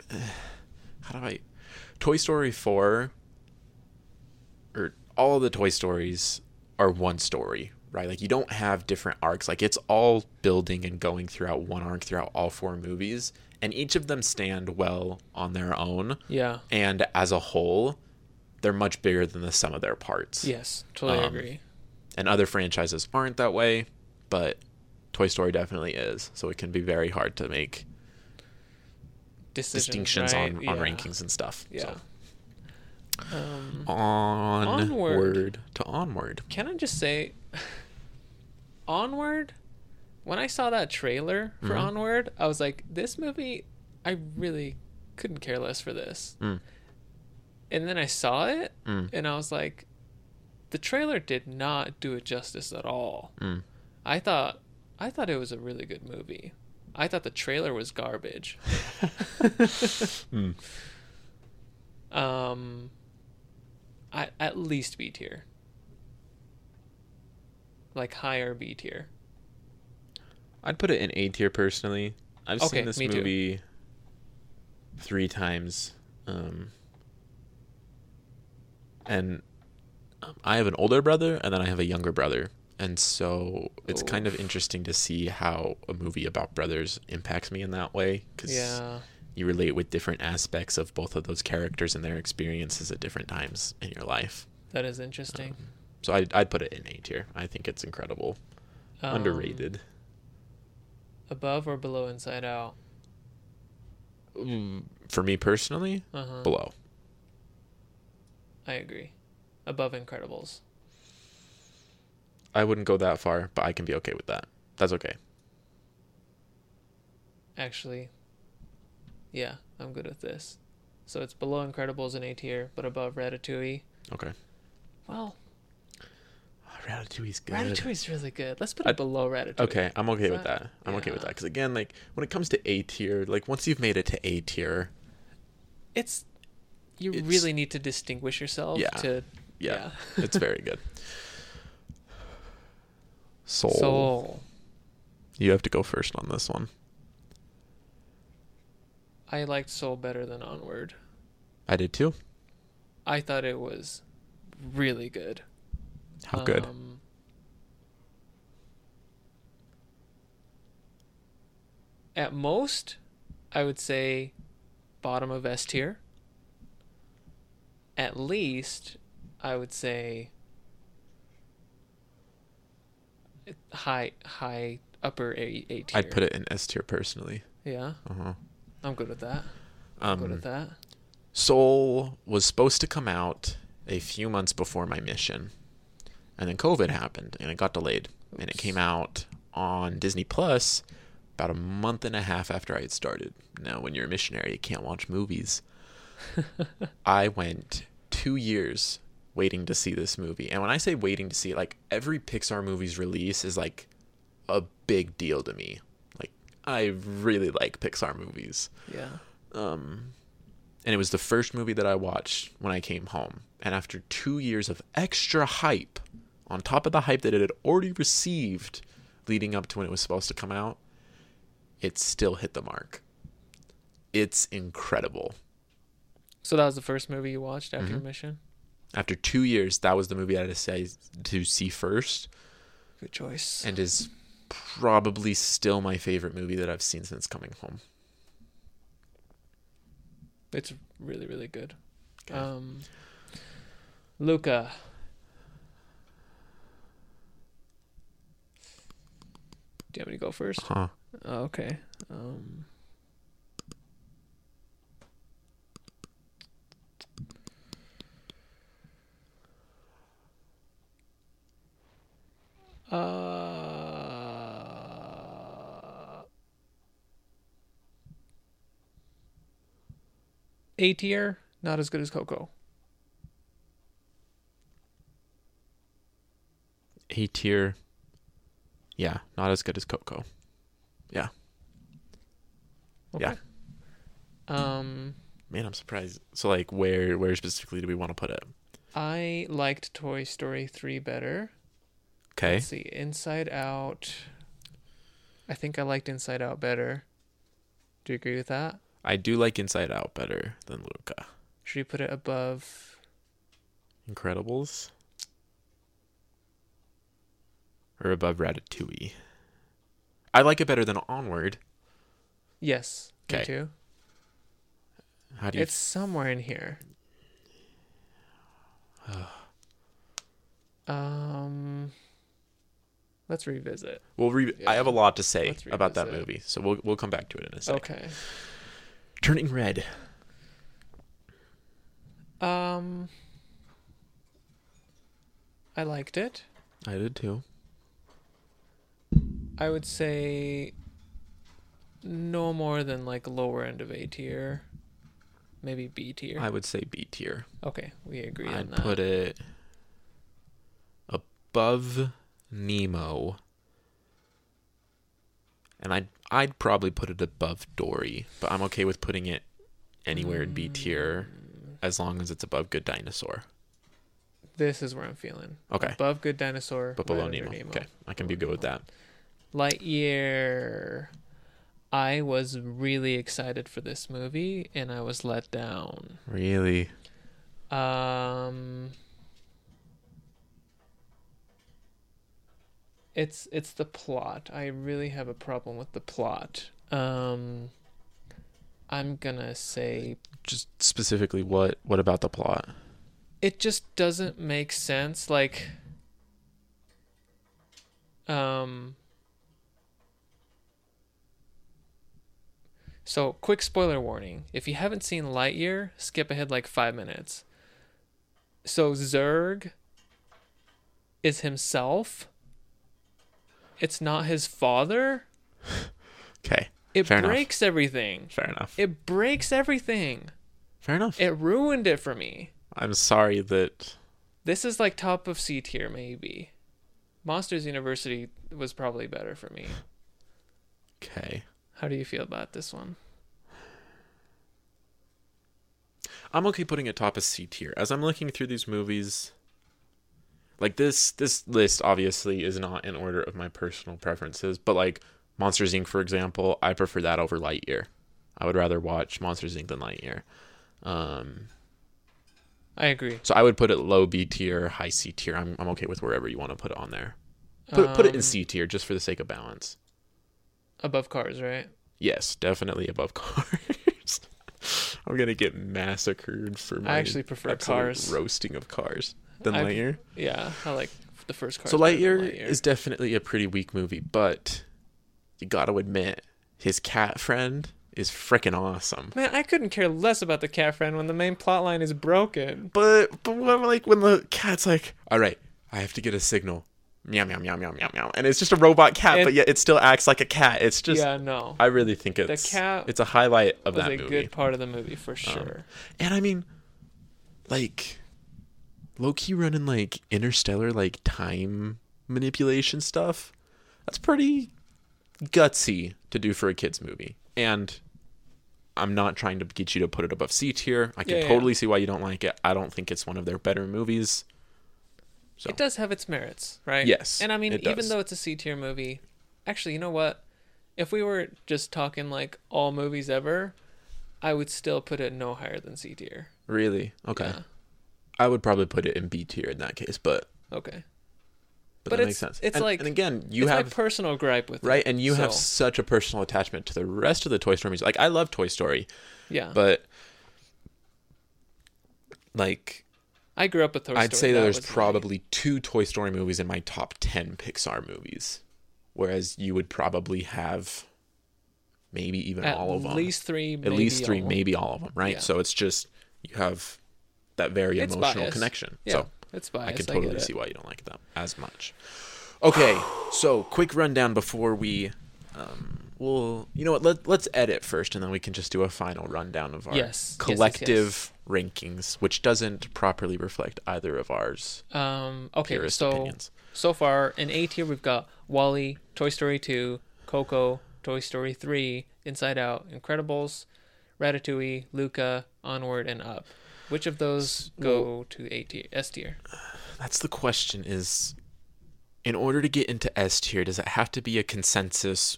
(sighs) how do I, Toy Story four, all the Toy Stories are one story, right? Like you don't have different arcs. Like it's all building and going throughout one arc throughout all four movies, and each of them stand well on their own. Yeah. And as a whole, they're much bigger than the sum of their parts. Yes, totally Um, agree. And other franchises aren't that way, but Toy Story definitely is. So it can be very hard to make Decisions, distinctions right? on, on Yeah. rankings and stuff. Yeah. So. Um, Onward. Onward. to onward. can I just say, (laughs) Onward? When I saw that trailer for Mhm. Onward, I was like, this movie, I really couldn't care less for this. Mm. And then I saw it, Mm. and I was like, the trailer did not do it justice at all. Mm. I thought, I thought it was a really good movie. I thought the trailer was garbage. (laughs) (laughs) Mm. Um, I, at least B tier. Like higher B tier. I'd put it in A tier personally. I've Okay, seen this me too. movie three times. Um, and um, I have an older brother and then I have a younger brother. And so it's kind of interesting to see how a movie about brothers impacts me in that way. Because Yeah. You relate with different aspects of both of those characters and their experiences at different times in your life. That is interesting. So I'd, I'd put it in A tier. I think it's incredible. Um, Underrated. Above or below Inside Out? Mm, For me personally, Uh huh. below. I agree. Above Incredibles. I wouldn't go that far, but I can be okay with that. That's okay. Actually, yeah, I'm good with this. So it's below Incredibles in A tier, but above Ratatouille. Okay. Well, ah, Ratatouille's good. Ratatouille's really good. Let's put I- it below Ratatouille. Okay, I'm okay with that- that. I'm okay with that because again, like when it comes to A tier, like once you've made it to A tier, It's you It's- really need to distinguish yourself Yeah. to yeah, (laughs) it's very good. (laughs) Soul. Soul. You have to go first on this one. I liked Soul better than Onward. I did too. I thought it was really good. How good? Um, at most, I would say bottom of S tier. At least, I would say high, high, upper A, A tier. I'd put it in S tier personally. Yeah, Uh-huh. I'm good with that. I'm good Um, with that. Soul was supposed to come out a few months before my mission. And then COVID happened and it got delayed. And it came out on Disney Plus about a month and a half after I had started. Now, when you're a missionary, you can't watch movies. (laughs) I went two years waiting to see this movie. And when I say waiting to see like every Pixar movie's release is like a big deal to me. I really like Pixar movies. Yeah. Um, and it was the first movie that I watched when I came home. And after two years of extra hype, on top of the hype that it had already received leading up to when it was supposed to come out, it still hit the mark. It's incredible. So that was the first movie you watched after Mhm. mission. After two years, that was the movie I say to see first, Good choice. and is probably still my favorite movie that I've seen since coming home. It's really really good. Okay. Um, Luca. Do you want me to go first? Huh. Oh, okay. Um, uh, A tier, not as good as Coco. A tier. Yeah, not as good as Coco. Yeah. Yeah. Um, Man, I'm surprised. So like where where specifically do we want to put it? I liked Toy Story 3 better. Okay. Let's see. Inside Out. I think I liked Inside Out better. Do you agree with that? I do like Inside Out better than Luca. Should we put it above? Incredibles or above Ratatouille. I like it better than Onward. Yes. Me 'Kay. too. How do you It's somewhere in here. (sighs) um. Let's revisit. Well, re- Yeah. I have a lot to say about that movie, so we'll we'll come back to it in a second. Okay. Turning Red. Um. I liked it. I did too. I would say no more than like lower end of A tier, maybe B tier. I would say B tier. okay, we agree I'd on that. put it above Nemo. And I'd I'd probably put it above Dory, but I'm okay with putting it anywhere in B tier as long as it's above Good Dinosaur. This is where I'm feeling. Okay. Above Good Dinosaur, But below under Nemo. Okay. I can be good with that. Lightyear. I was really excited for this movie and I was let down. Really? Um It's it's the plot. I really have a problem with the plot. Um I'm going to say Just specifically what what about the plot? it just doesn't make sense like um so quick spoiler warning if you haven't seen lightyear skip ahead like five minutes so Zurg is himself it's not his father Okay. it Fair enough. breaks everything Fair enough. it breaks everything Fair enough. it ruined it for me I'm sorry that This is like top of C tier, maybe. Monsters University was probably better for me. okay. How do you feel about this one? I'm okay putting it top of C tier. As I'm looking through these movies, like this this list obviously is not in order of my personal preferences, but like Monsters Inc. for example, I prefer that over Lightyear. I would rather watch Monsters Inc. than Lightyear. Um, I agree. so I would put it low B tier, high C tier. I'm I'm okay with wherever you want to put it on there. Put put it in Um, C tier just for the sake of balance. Above Cars, right? Yes, definitely above (laughs) Cars. I'm gonna get massacred for my I actually prefer Cars. roasting of Cars than I've- Lightyear. Yeah, I like the first Cars. So than Lightyear, is definitely a pretty weak movie, but you got to admit his cat friend is freaking awesome. Man, I couldn't care less about the cat friend when the main plot line is broken. But but when, like when the cat's like, "All right, I have to get a signal." Meow meow meow meow meow meow, and it's just a robot cat, And- but yet it still acts like a cat. It's just yeah, no. I really think it's the cat it's a highlight of was that a movie. good part of the movie for um, sure. And I mean, like, low key running like interstellar like time manipulation stuff. That's pretty. gutsy to do for a kids movie. And I'm not trying to get you to put it above C tier. I can Yeah, yeah, totally see why you don't like it. I don't think it's one of their better movies. So It does have its merits, right? Yes, And I mean, even though it's a C tier movie, actually, you know what? If we were just talking like all movies ever, I would still put it no higher than C tier. really okay. I would probably put it in B tier in that case, but Okay. but, But that it's- makes sense. it's and, like- and again, you it's have personal gripe with right, it. and you have such a personal attachment to the rest of the Toy Story movies. Like I love Toy Story, yeah. but like I grew up with Toy Story. I'd say that That there's probably two Toy Story movies in my top 10 Pixar movies. Whereas you would probably have maybe even at all of them. At least three. At least three, all. maybe all of them, right? Yeah. So it's just you have that very It's emotional biased. connection. Yeah, So it's I biased. can get totally it. see why you don't like them as much. Okay, (sighs) so quick rundown before we um well, you know what? Let let's edit first and then we can just do a final rundown of our Yes, yes, yes, collective rankings, which doesn't properly reflect either of ours Um. Okay. So opinions. so far in A tier we've got WALL-E, Toy Story 2, Coco, Toy Story 3, Inside Out, Incredibles, Ratatouille, Luca, Onward, and Up. Which of those go to A tier? S tier. That's the question is in order to get into S tier, does it have to be a consensus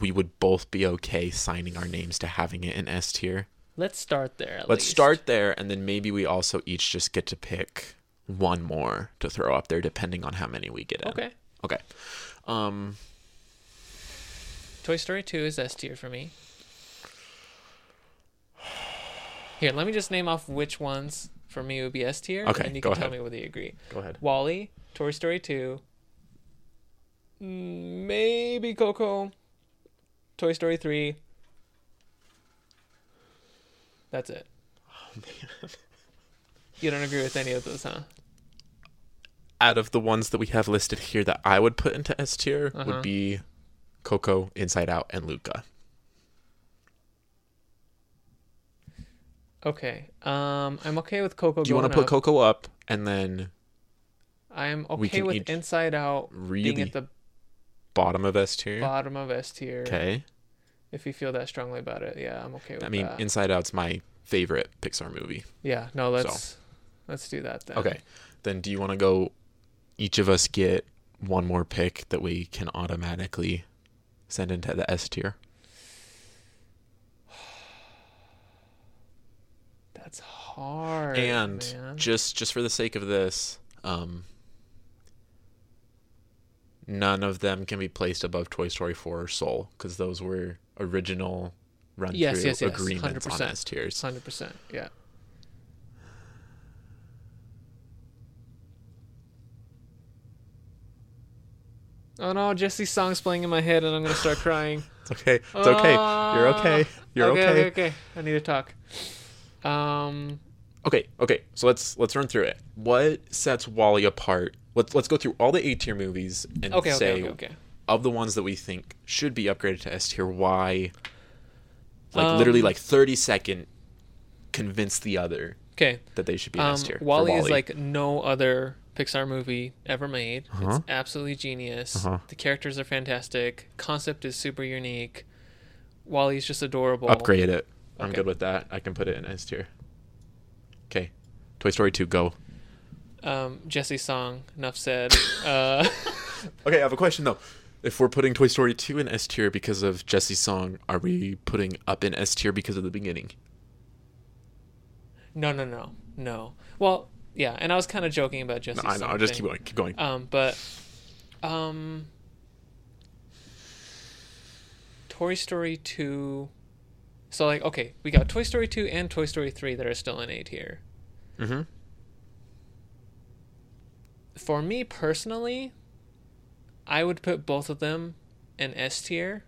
we would both be okay signing our names to having it in S tier? Let's start there. Let's least. start there and then maybe we also each just get to pick one more to throw up there depending on how many we get in. Okay. Okay. Um Toy Story 2 is S tier for me. Here, let me just name off which ones for me would be S tier. Okay, And you go can tell me whether you agree. go ahead. WALL-E, Toy Story 2, mm, maybe Coco, Toy Story 3. That's it. Oh, (laughs) man. You don't agree with any of those, huh? Out of the ones that we have listed here that I would put into S tier Uh-huh. would be Coco, Inside Out, and Luca. Okay. Um, I'm okay with Coco. Do you want to put up. Coco up and then I'm okay with Inside Out being at the bottom of S tier? bottom of S tier. Okay. If you feel that strongly about it, yeah, I'm okay with that. I mean, that. Inside Out's my favorite Pixar movie. yeah, no, let's let's do that then. Okay. Then do you want to go each of us get one more pick that we can automatically send into the S tier? That's hard. and man. just just for the sake of this, um none of them can be placed above Toy Story 4 or Soul because those were original run through Yes, yes, yes, agreements on 100%. S tiers. Hundred percent. Yeah. Oh no, Jessie's song's playing in my head, and I'm gonna start crying. (laughs) It's okay. It's okay. You're okay. You're okay. okay, okay. I need to talk. Um, Okay, okay. So let's let's run through it. What sets WALL-E apart? Let's let's go through all the A tier movies and okay, say okay, okay, of the ones that we think should be upgraded to S tier, why? Like Um, literally like thirty second, convince the other Okay. that they should be Um, S tier. for WALL-E, is like no other Pixar movie ever made. Uh-huh. It's absolutely genius. Uh-huh. The characters are fantastic. Concept is super unique. WALL-E's just adorable. upgrade it. I'm good with that. I can put it in S tier. Okay, Toy Story two, go. Um, Jessie's song. Enough said. (laughs) uh, (laughs) Okay, I have a question though. If we're putting Toy Story 2 in S tier because of Jessie's song, are we putting up in S tier because of the beginning? no, no, no, no. Well, yeah, and I was kind of joking about Jessie's No, I know. I'll just keep going. Keep going. Um, but um, Toy Story two. So like, okay, we got Toy Story two and Toy Story three that are still in A tier. mm-hmm. For me personally, I would put both of them in S tier.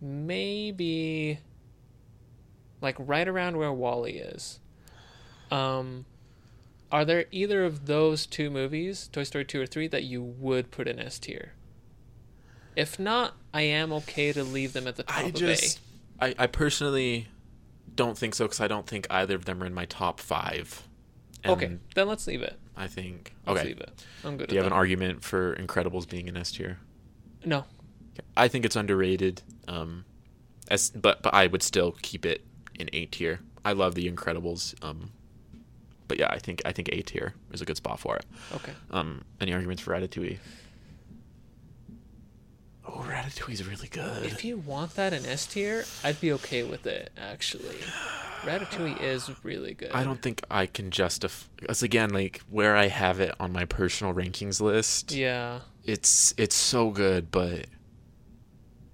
Maybe like right around where WALL-E is. Um are there either of those two movies, Toy Story 2 or 3, that you would put in S tier? If not, I am okay to leave them at the top I of just, I, I personally don't think so because I don't think either of them are in my top five. A. Okay, then let's leave it. I think. Let's Okay. leave it. I'm good Do you have an argument for Incredibles being in S tier? No. I think it's underrated. Um, as but but I would still keep it in A tier. I love The Incredibles. Um, but yeah, I think I think A tier is a good spot for it. Okay. Um, any arguments for Ratatouille? Oh, Ratatouille's really good. If you want that in S tier, I'd be okay with it. Actually, Ratatouille is really good. I don't think I can justify. Because again, like where I have it on my personal rankings list, Yeah, it's it's so good. But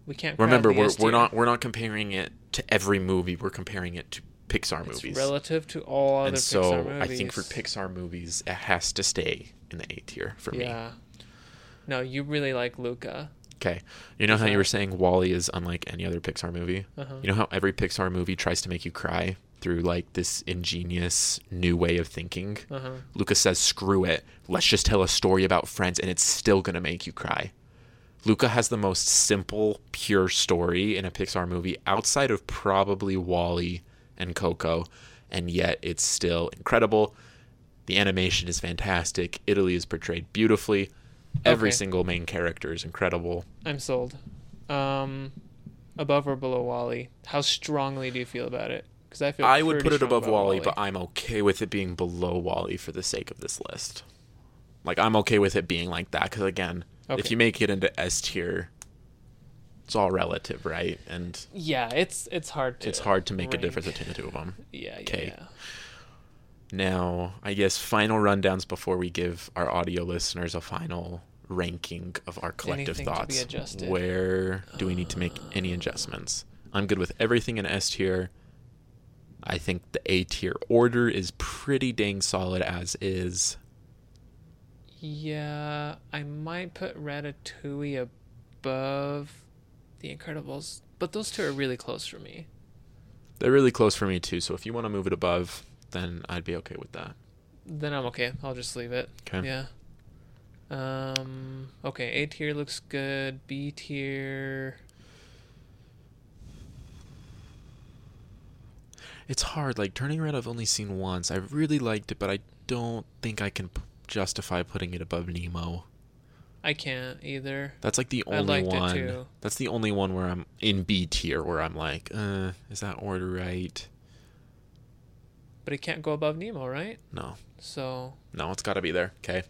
we can't. remember, we're S we're not we're not comparing it to every movie. We're comparing it to Pixar It's movies. relative to all other and so Pixar movies. I think for Pixar movies, it has to stay in the A tier for me. Yeah. No, you really like Luca. Okay. You know how you were saying WALL-E is unlike any other Pixar movie? Uh-huh. You know how every Pixar movie tries to make you cry through like this ingenious new way of thinking? Uh huh. Lucas says, screw it. Let's just tell a story about friends and it's still going to make you cry. Luca has the most simple, pure story in a Pixar movie outside of probably WALL-E and Coco, and yet it's still incredible. The animation is fantastic. Italy is portrayed beautifully. Every Okay. single main character is incredible. I'm sold. Um, above or below WALL-E? How strongly do you feel about it? Because I feel I would put it above about WALL-E, but I'm okay with it being below WALL-E for the sake of this list. Like I'm okay with it being like that because again, if you make it into S tier, it's all relative, right? And yeah, it's it's hard to. it's hard to make a difference between the two of them. Yeah, yeah, Okay. yeah. Now, I guess final rundowns before we give our audio listeners a final ranking of our collective Anything to be thoughts. adjusted. Where do we need to make any adjustments? I'm good with everything in S tier. I think the A tier order is pretty dang solid as is. Yeah, I might put Ratatouille above The Incredibles, but those two are really close for me. They're really close for me too, so if you want to move it above, then I'd be okay with that. Then I'm okay. I'll just leave it. Okay. Yeah. Um. Okay. A tier looks good. B tier. It's hard. Like Turning Red, I've only seen once. I really liked it, but I don't think I can p- justify putting it above Nemo. I can't either. That's like the I only one. too. That's the only one where I'm in B tier where I'm like, uh, is that order right? But it can't go above Nemo, right? No, So no, it's got to be there. Okay.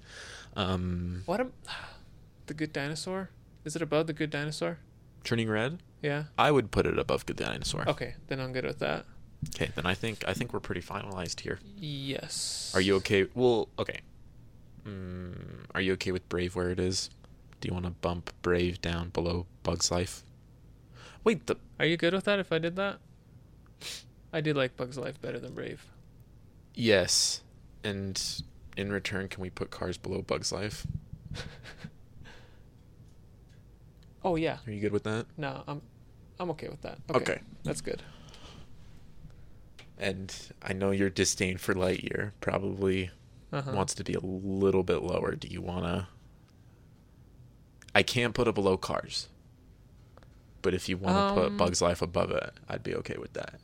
Um, what? Am, (sighs) the Good Dinosaur. Is it above the Good Dinosaur? Turning Red, Yeah. I would put it above Good Dinosaur. Okay. Then I'm good with that. Okay, then I think I think we're pretty finalized here. Yes. Are you okay? Well, okay. Mm, are you okay with Brave where it is? Do you want to bump Brave down below Bug's Life? Wait, the Are you good with that? If I did that. I did like Bugs Life better than Brave. Yes, and in return, can we put Cars below Bug's Life? (laughs) Oh yeah. Are you good with that? No, I'm, I'm okay with that. Okay. That's good. And I know your disdain for Lightyear probably Uh-huh. wants to be a little bit lower. Do you want to? I can't put it below Cars. But if you want to put Um, Bug's Life above it, I'd be okay with that.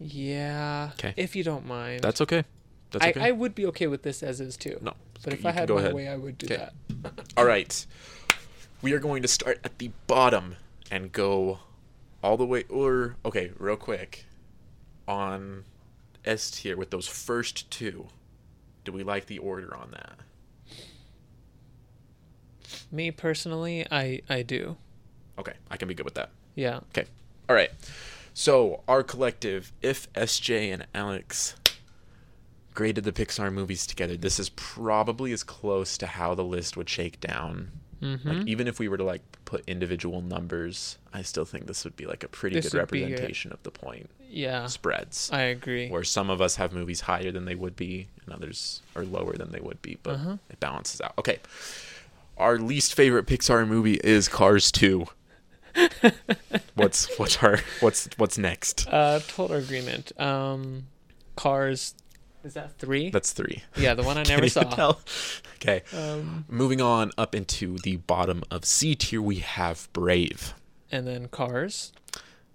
Yeah. 'Kay. If you don't mind. That's okay. That's I, okay. I would be okay with this as is too. no. But if you I had go my ahead. way, I would do 'Kay. that. (laughs) All right. We are going to start at the bottom and go all the way or okay, real quick. On S tier with those first two. Do we like the order on that? Me personally, I I do. Okay, I can be good with that. Yeah. Okay. All right. So, our collective, if SJ and Alex graded the Pixar movies together, this is probably as close to how the list would shake down. Mm-hmm. Like even if we were to like put individual numbers, I still think this would be like a pretty This good be a- representation of the point yeah. spreads. I agree. where some of us have movies higher than they would be and others are lower than they would be, but Uh-huh. it balances out. Okay. Our least favorite Pixar movie is Cars 2. (laughs) what's what's our what's what's next? Uh, total agreement. Um, Cars. Is that three? That's 3. yeah, the one I (laughs) never saw. tell. Okay. Um, Moving on up into the bottom of C tier we have Brave, and then Cars.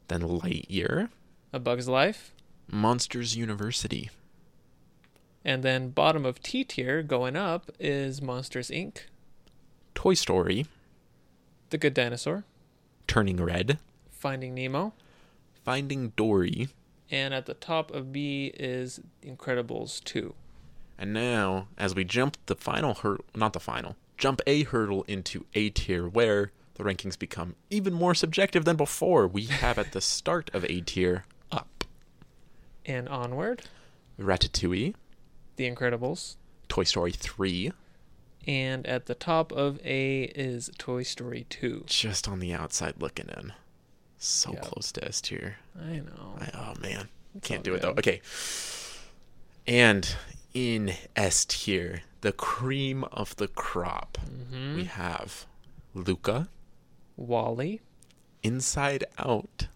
then Lightyear, A Bug's Life. Monsters University, And then bottom of T tier going up is Monsters Inc., Toy Story, The Good Dinosaur, Turning Red, Finding Nemo, Finding Dory, and at the top of B is Incredibles 2. and now as we jump the final hurdle, not the final, jump a hurdle into A tier where the rankings become even more subjective than before. We have at the (laughs) start of A tier up. And onward, Ratatouille, The Incredibles. Toy Story 3, And at the top of A is Toy Story 2. just on the outside looking in. So Yeah. close to S tier. I know. I, oh man, It's can't do it though. Okay. And in S tier, the cream of the crop, Mm-hmm. we have Luca, WALL-E, Inside Out,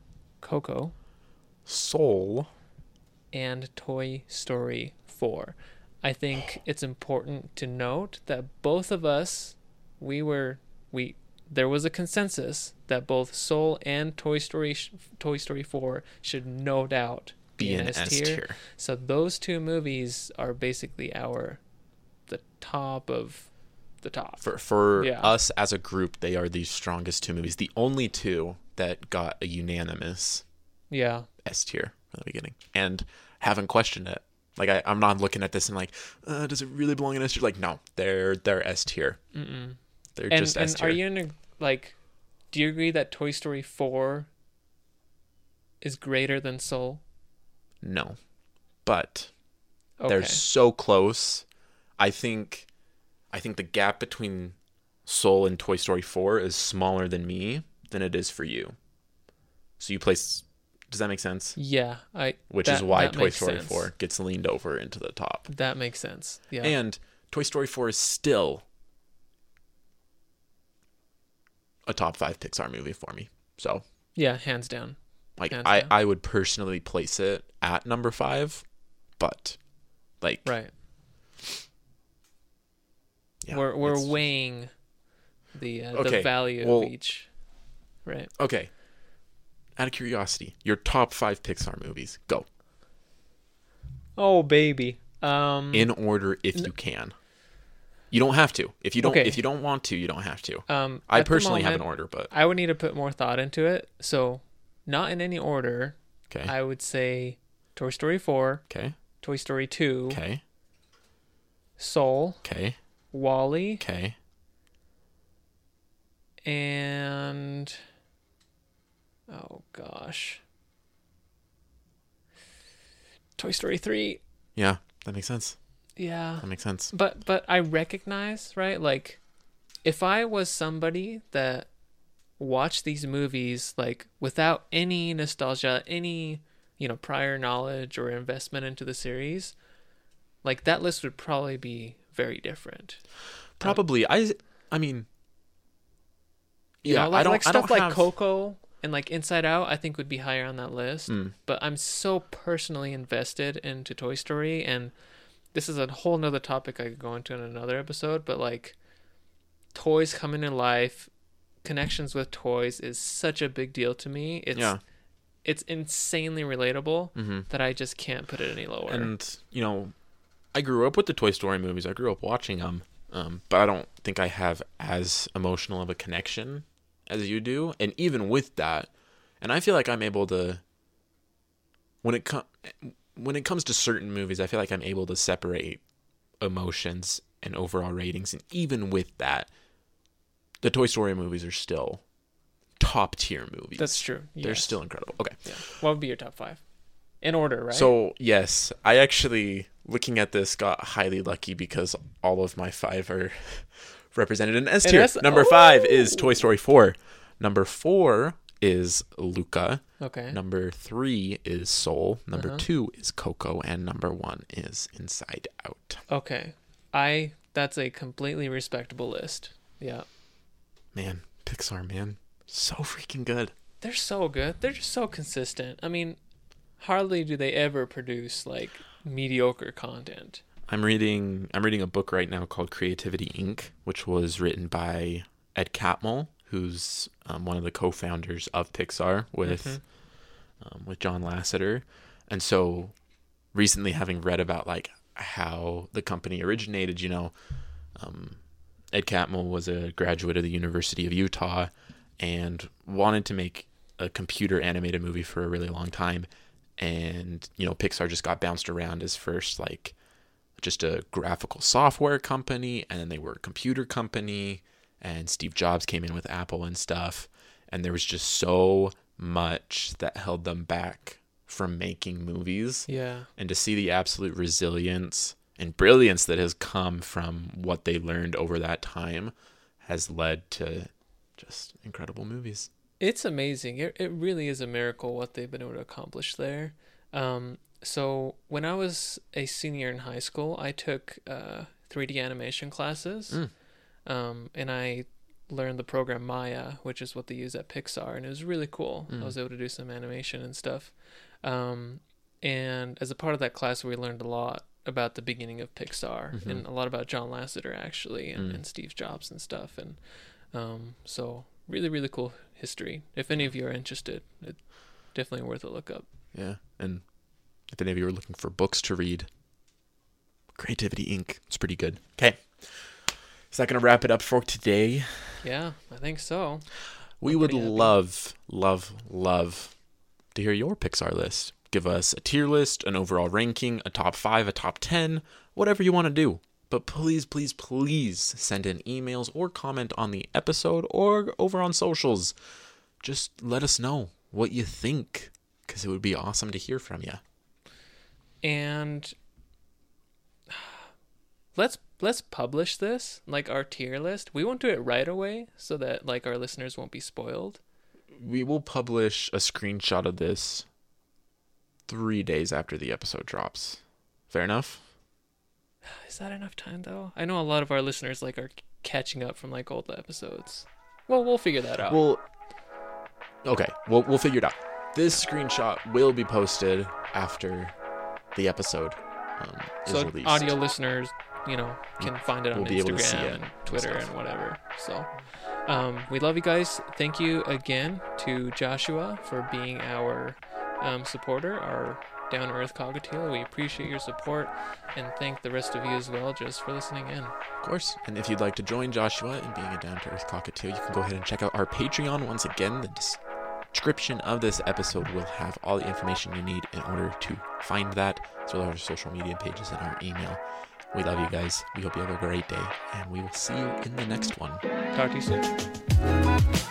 Coco, Soul, and Toy Story 4. I think it's important to note that both of us, we were, we, there was a consensus that both Soul and Toy Story, Toy Story 4 should no doubt be in S tier. So those two movies are basically our, the top of the top. For for Yeah. us as a group, they are the strongest two movies. The only two that got a unanimous Yeah. S tier from the beginning, and haven't questioned it. Like I, I'm not looking at this and like, uh, does it really belong in S tier? Like no, they're they're S tier. They're And, just S and tier. are you in a, like, do you agree that Toy Story 4 is greater than Soul? No, but Okay. they're so close. I think, I think the gap between Soul and Toy Story 4 is smaller than me than it is for you. So you place. Does that make sense? Yeah, I. Which that- is why Toy Story sense. 4 gets leaned over into the top. That makes sense. Yeah. And Toy Story 4 is still a top five Pixar movie for me. So, yeah, hands down. like, Hands I, down. I would personally place it at number five, but, like, Right. yeah, we're we're weighing the uh, Okay, the value well- of each. Right. Okay. Out of curiosity, your top five Pixar movies. Go. Oh baby. Um. In order if you can. You don't have to. If you don't Okay. if you don't want to, you don't have to. um. I personally have an order, but I would need to put more thought into it. So, not in any order. okay. I would say Toy Story 4, Okay. Toy Story 2, Okay. Soul, Okay. WALL-E, Okay. and oh gosh, Toy Story 3. Yeah, that makes sense. Yeah. That makes sense. But but I recognize, right? Like if I was somebody that watched these movies like without any nostalgia, any, you know, prior knowledge or investment into the series, like that list would probably be very different. Probably. I. I mean. You Yeah, know, like, I don't. like I stuff don't like have, Coco and like Inside Out, I think would be higher on that list. Mm. But I'm so personally invested into Toy Story, and this is a whole nother topic I could go into in another episode. But like, toys coming to life, connections with toys is such a big deal to me. It's Yeah. it's insanely relatable hmm that I just can't put it any lower. And you know, I grew up with the Toy Story movies. I grew up watching them, um, but I don't think I have as emotional of a connection as you do. And even with that, and I feel like I'm able to when it comes when it comes to certain movies, I feel like I'm able to separate emotions and overall ratings. And even with that, the Toy Story movies are still top tier movies. That's true. They're still incredible. Okay. Yeah. What would be your top five? In order, right? So yes, I actually looking at this got highly lucky because all of my five are (laughs) represented in S tier. Number five is Toy Story four. Number four is Luca. okay. Number three is Soul. Number Uh-huh. two is Coco, and number one is Inside Out. Okay. I that's a completely respectable list. Yeah. Man, Pixar, man, so freaking good. They're so good. They're just so consistent. I mean, hardly do they ever produce like mediocre content. I'm reading I'm reading a book right now called Creativity Inc., which was written by Ed Catmull, who's um, one of the co-founders of Pixar with Mhm. um, with John Lasseter. And so recently having read about like how the company originated. You know, um, Ed Catmull was a graduate of the University of Utah and wanted to make a computer animated movie for a really long time. And, you know, Pixar just got bounced around as first like just a graphical software company, and then they were a computer company, and Steve Jobs came in with Apple and stuff. And there was just so much that held them back from making movies Yeah. and to see the absolute resilience and brilliance that has come from what they learned over that time has led to just incredible movies. It's amazing. It, it really is a miracle what they've been able to accomplish there. Um, so when I was a senior in high school, I took uh, 3D animation classes, Mm. um, and I learned the program Maya, which is what they use at Pixar, and it was really cool. Mm. I was able to do some animation and stuff. Um, and as a part of that class, we learned a lot about the beginning of Pixar Mhm. and a lot about John Lasseter actually, and, Mm. and Steve Jobs and stuff. And um, so really, really cool history. If any of you are interested, it's definitely worth a look up. Yeah. And if any of you are looking for books to read, Creativity Inc. It's pretty good. Okay. Is that going to wrap it up for today? Yeah, I think so. We I'm would happy. love, love, love to hear your Pixar list. Give us a tier list, an overall ranking, a top five, a top 10, whatever you want to do. But please, please, please send in emails or comment on the episode or over on socials. Just let us know what you think because it would be awesome to hear from you. And (sighs) let's let's publish this like our tier list. We won't do it right away so that like our listeners won't be spoiled. We will publish a screenshot of this three days after the episode drops. Fair enough? Is that enough time though? I know a lot of our listeners like are catching up from like old episodes. Well, we'll figure that out. Well, okay, we'll we'll figure it out. This screenshot will be posted after the episode um, so released. audio listeners, you know, can find it on We'll be able to see Instagram it and and Twitter stuff. and whatever. So, um, we love you guys. Thank you again to Joshua for being our um, supporter, our down earth cockatiel. We appreciate your support and thank the rest of you as well just for listening in. Of course. And if you'd like to join Joshua in being a down to earth cockatiel, you can go ahead and check out our Patreon. Once again, the des- description of this episode will have all the information you need in order to find that, as well as our social media pages and our email. We love you guys. We hope you have a great day, and we will see you in the next one. Talk to you soon.